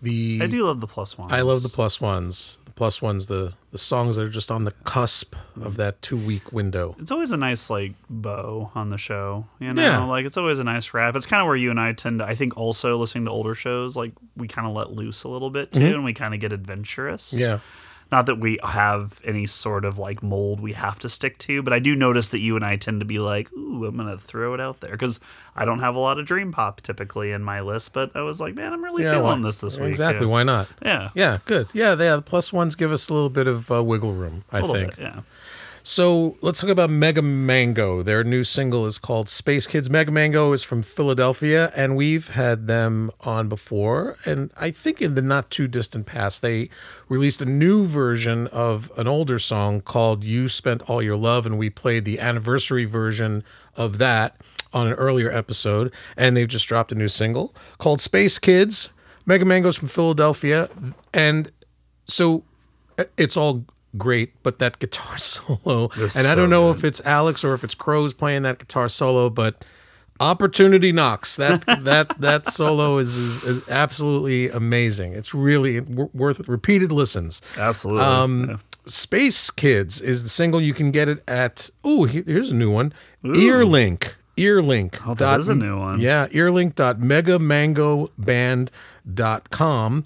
The Hmm. I do love the plus one. I love the plus ones. The plus ones, the the songs that are just on the cusp of that two week window. It's always a nice like bow on the show, you know. Yeah. Like it's always a nice wrap. It's kind of where you and I tend to. I think also listening to older shows, like we kind of let loose a little bit too, and we kind of get adventurous. Mm-hmm. Yeah. Not that we have any sort of like mold we have to stick to, but I do notice that you and I tend to be like, "Ooh, I'm gonna throw it out there," because I don't have a lot of dream pop typically in my list. But I was like, man, I'm really Yeah, feeling why- this this week. Exactly. Yeah. Why not? Yeah. Yeah, good. Yeah, yeah. The plus ones give us a little bit of uh, wiggle room, I think. bit, yeah. So let's talk about Mega Mango. Their new single is called Space Kids. Mega Mango is from Philadelphia, and we've had them on before. And I think in the not too distant past, they released a new version of an older song called You Spent All Your Love, and we played the anniversary version of that on an earlier episode. And they've just dropped a new single called Space Kids. Mega Mango's from Philadelphia. And so uh, it's all great, but that guitar solo, and I don't know good. if it's Alex or if it's Crows playing that guitar solo, but opportunity knocks. That that that solo is, is is absolutely amazing. It's really worth repeated listens. Absolutely. Um, Yeah. Space Kids is the single. You can get it at oh, here's a new one. Earlink. Earlink. Oh, that is a new one. Yeah, earlink.megamangoband.com.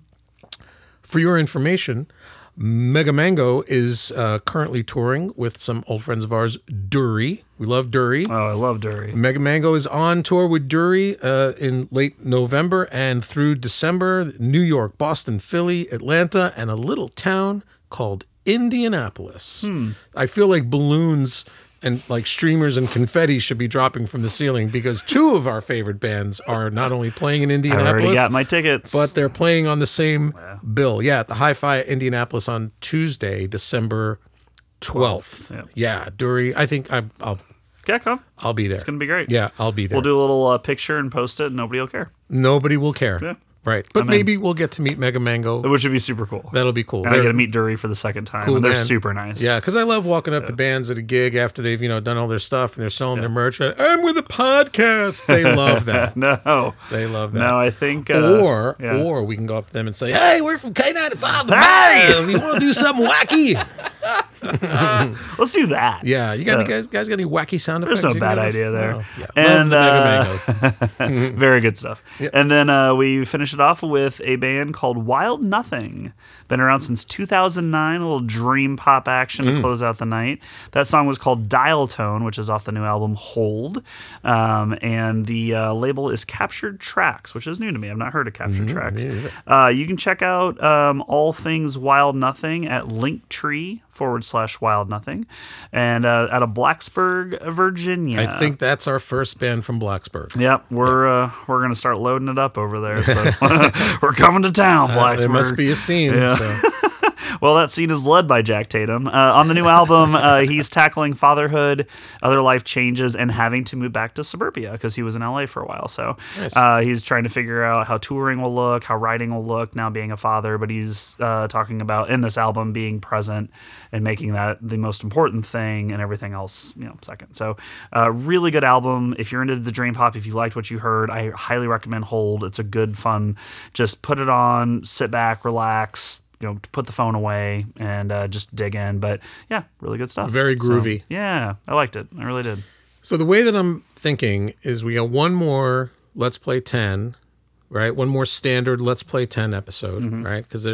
For your information, Mega Mango is uh, currently touring with some old friends of ours, Durry. We love Durry. Oh, I love Durry. Mega Mango is on tour with Durry uh, in late November and through December. New York, Boston, Philly, Atlanta, and a little town called Indianapolis. I feel like balloons and like streamers and confetti should be dropping from the ceiling because two of our favorite bands are not only playing in I already Indianapolis, got my tickets. but they're playing on the same bill. Yeah, at the Hi-Fi Indianapolis on Tuesday, December 12th. Yep. Yeah, Durry. I think I, I'll yeah, come. I'll be there. It's gonna be great. Yeah, I'll be there. We'll do a little uh, picture and post it, and nobody will care, Nobody will care. Yeah. Right. But I'm in. maybe we'll get to meet Mega Mango. which would be super cool. That'll be cool. and I They're get to meet Durry for the second time. cool and they're man. super nice. Yeah, because I love walking up to bands at a gig after they've, you know, done all their stuff and they're selling their merch. I'm with a podcast. They love that. No. They love that. No, I think. Uh, or yeah. or we can go up to them and say, "Hey, we're from K95. the Hey! Band. we want to do something wacky." let's do that. Yeah, you got any guys? Guys got any wacky sound effects? There's no you can bad us? idea there. No. Yeah, And, love the Mega uh, Mango. Very good stuff. And then uh, we finish it off with a band called Wild Nothing. Been around since 2009. A little dream pop action Mm. to close out the night. That song was called Dial Tone, which is off the new album Hold. Um, and the uh, label is Captured Tracks, which is new to me. I've not heard of Captured Mm-hmm. Tracks. Uh, you can check out um, all things Wild Nothing at Linktree forward slash Wild Nothing, and uh, out of Blacksburg, Virginia. I think that's our first band from Blacksburg. Yep, we're uh, we're gonna start loading it up over there. So we're coming to town, Blacksburg. Uh, there must be a scene. Yeah. So. Well, that scene is led by Jack Tatum. Uh, on the new album, uh, he's tackling fatherhood, other life changes, and having to move back to suburbia because he was in LA for a while. So uh, he's trying to figure out how touring will look, how writing will look now being a father. But he's uh, talking about in this album being present and making that the most important thing, and everything else, you know, second. So uh, really good album. If you're into the dream pop, if you liked what you heard, I highly recommend Hold. It's a good, fun. Just put it on, sit back, relax you know, put the phone away and uh, just dig in. But yeah, really good stuff. Very So, groovy. yeah, I liked it. I really did. So the way that I'm thinking is we got one more Let's Play 10, right? One more standard Let's Play 10 episode, Mm-hmm. right? Because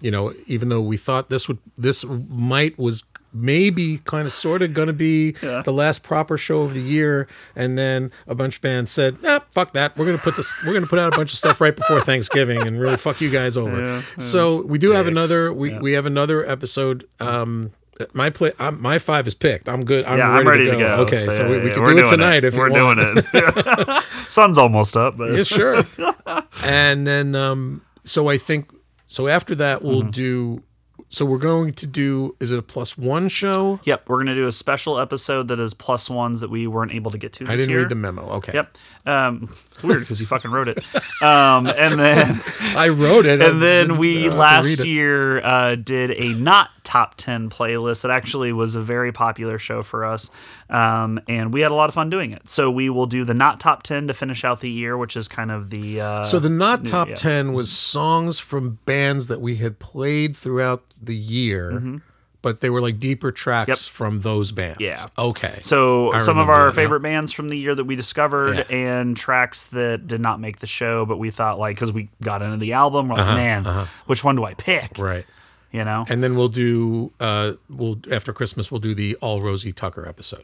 you know, even though we thought this would this might was maybe kind of sort of going to be Yeah. the last proper show of the year and then a bunch of bands said ah, fuck that we're going to put this we're going to put out a bunch of stuff right before thanksgiving and really fuck you guys over so we do have another we, we have another episode um my play, I'm, my five is picked. I'm good. I'm, yeah, ready, I'm ready to, to go. go. Okay, so, we, yeah, we yeah, can do it doing tonight if we're you want. doing it. Sun's almost up, but Yeah, sure. and then, um, so I think, so after that, we'll Mm-hmm. do, so we're going to do, is it a plus one show? Yep, we're gonna do a special episode that is plus ones that we weren't able to get to. This I didn't year. read the memo. Okay. Yep, um, it's weird because you fucking wrote it. Um, and then I wrote it. and then we I have to read last year uh, did a not top 10 playlist that actually was a very popular show for us. Um, and we had a lot of fun doing it. So we will do the not top 10 to finish out the year, which is kind of the. Uh, So the not new- top yeah. 10 was songs from bands that we had played throughout the year, but they were like deeper tracks Yep. from those bands. Yeah. Okay. So I some of our now. favorite bands from the year that we discovered Yeah. and tracks that did not make the show, but we thought like because we got into the album, we're like, man, which one do I pick? Uh-huh, Right. You know, And then we'll do uh we'll after Christmas we'll do the all Rosie Tucker episode.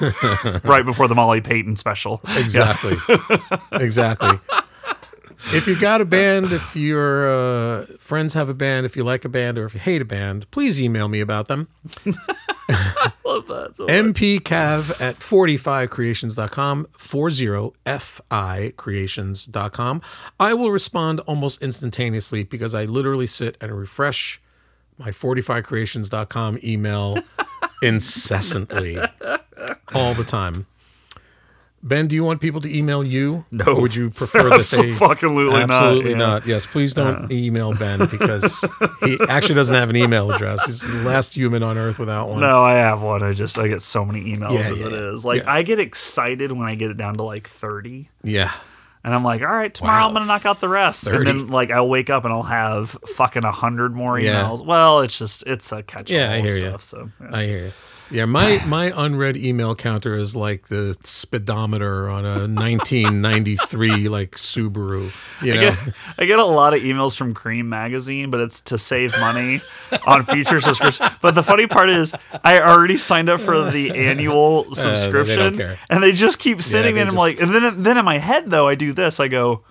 right before the Molly Payton special. Exactly. exactly. If you've got a band, if your uh, friends have a band, if you like a band, or if you hate a band, please email me about them. Love that. So mpcav at 45creations.com 40fi creations.com i will respond almost instantaneously because i literally sit and refresh my 45creations.com email incessantly all the time ben do you want people to email you No. or would you prefer that they Absolutely not, absolutely yeah. not yes please don't email ben because he actually doesn't have an email address he's the last human on earth without one No, I have one. I just I get so many emails Yeah, as yeah, it yeah. is. Like Yeah. I get excited when I get it down to like thirty. yeah And I'm like, all right, tomorrow Wow. I'm gonna knock out the rest. 30. And then like I'll wake up and I'll have fucking a hundred more Yeah. emails. Well, it's just it's a catch all Yeah, I hear you. stuff. So yeah. I hear you. Yeah, my my unread email counter is like the speedometer on a 1993 like Subaru. You I know, get, I get a lot of emails from Creem Magazine, but it's to save money on future subscriptions. But the funny part is, I already signed up for the annual uh, subscription, care. and they just keep sitting they there. And I'm like, and then then in my head though, I do this. I go,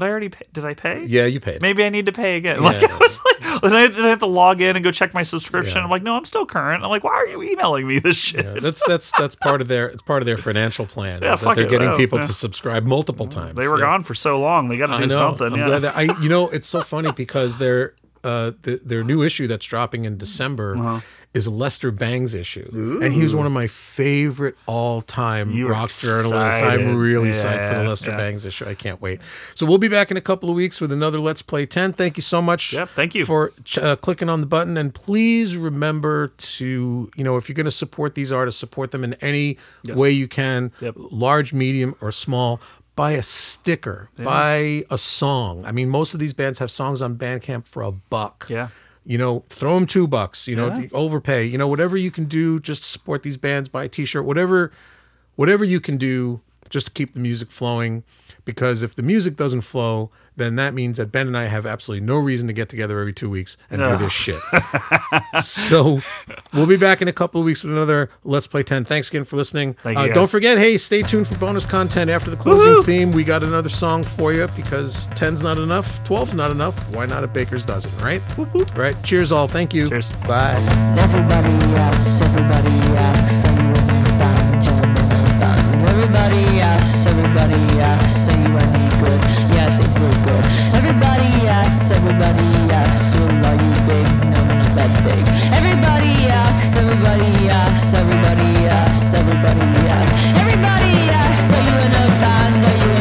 but I already pay, did. I pay? yeah, you paid. Maybe I need to pay again. Like I was like, then I, then I have to log in and go check my subscription. Yeah. I'm like, no, I'm still current. I'm like, why are you emailing me this shit? Yeah, that's that's that's part of their it's part of their financial plan. Yeah, they're it, getting yeah, people yeah. to subscribe multiple times. they were Yeah. gone for so long. They got to do something. I'm yeah. that I you know it's so funny because their uh the, their new issue that's dropping in December Uh-huh. Is Lester Bangs issue, and he was one of my favorite all time rock journalists. I'm really psyched for the Lester yeah. Bangs issue. I can't wait. So we'll be back in a couple of weeks with another Let's Play 10. Thank you so much. Yep, thank you. for ch- uh, clicking on the button, and please remember to you know if you're going to support these artists, support them in any way you can, Yep. large, medium, or small. Buy a sticker, buy a song. I mean, most of these bands have songs on Bandcamp for a buck. Yeah. You know, throw them two bucks. You know, Yeah. overpay. You know, whatever you can do just support these bands. Buy a T-shirt. Whatever, whatever you can do just to keep the music flowing. Because if the music doesn't flow, then that means that Ben and I have absolutely no reason to get together every two weeks and do this shit. so we'll be back in a couple of weeks with another Let's Play 10. Thanks again for listening. Thank uh, guys. don't forget, hey, stay tuned for bonus content after the closing theme. We got another song for you because 10's not enough, 12's not enough. Why not a baker's dozen, right? Right. Cheers, all. Thank you. Cheers. Bye. Everybody asks, everybody asks, are you Everybody asks, everybody asks, are you any good? Yeah, I think we're good. Everybody asks, everybody asks, well, are you big? No, not that big. Everybody asks, everybody asks, everybody asks, everybody asks. Everybody asks, are you in a band? Are you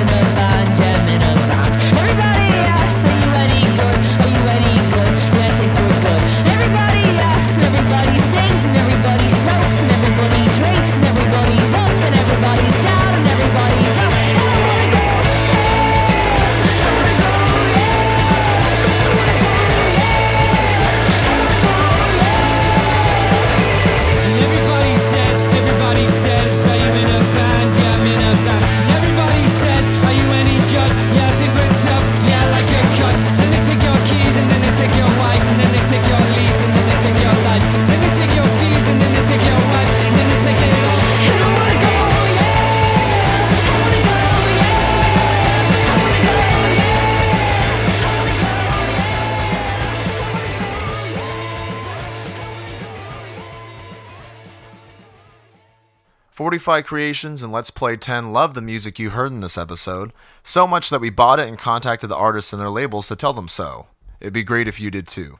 Forty-five Creations and Let's Play 10 love the music you heard in this episode, so much that we bought it and contacted the artists and their labels to tell them so. It'd be great if you did too.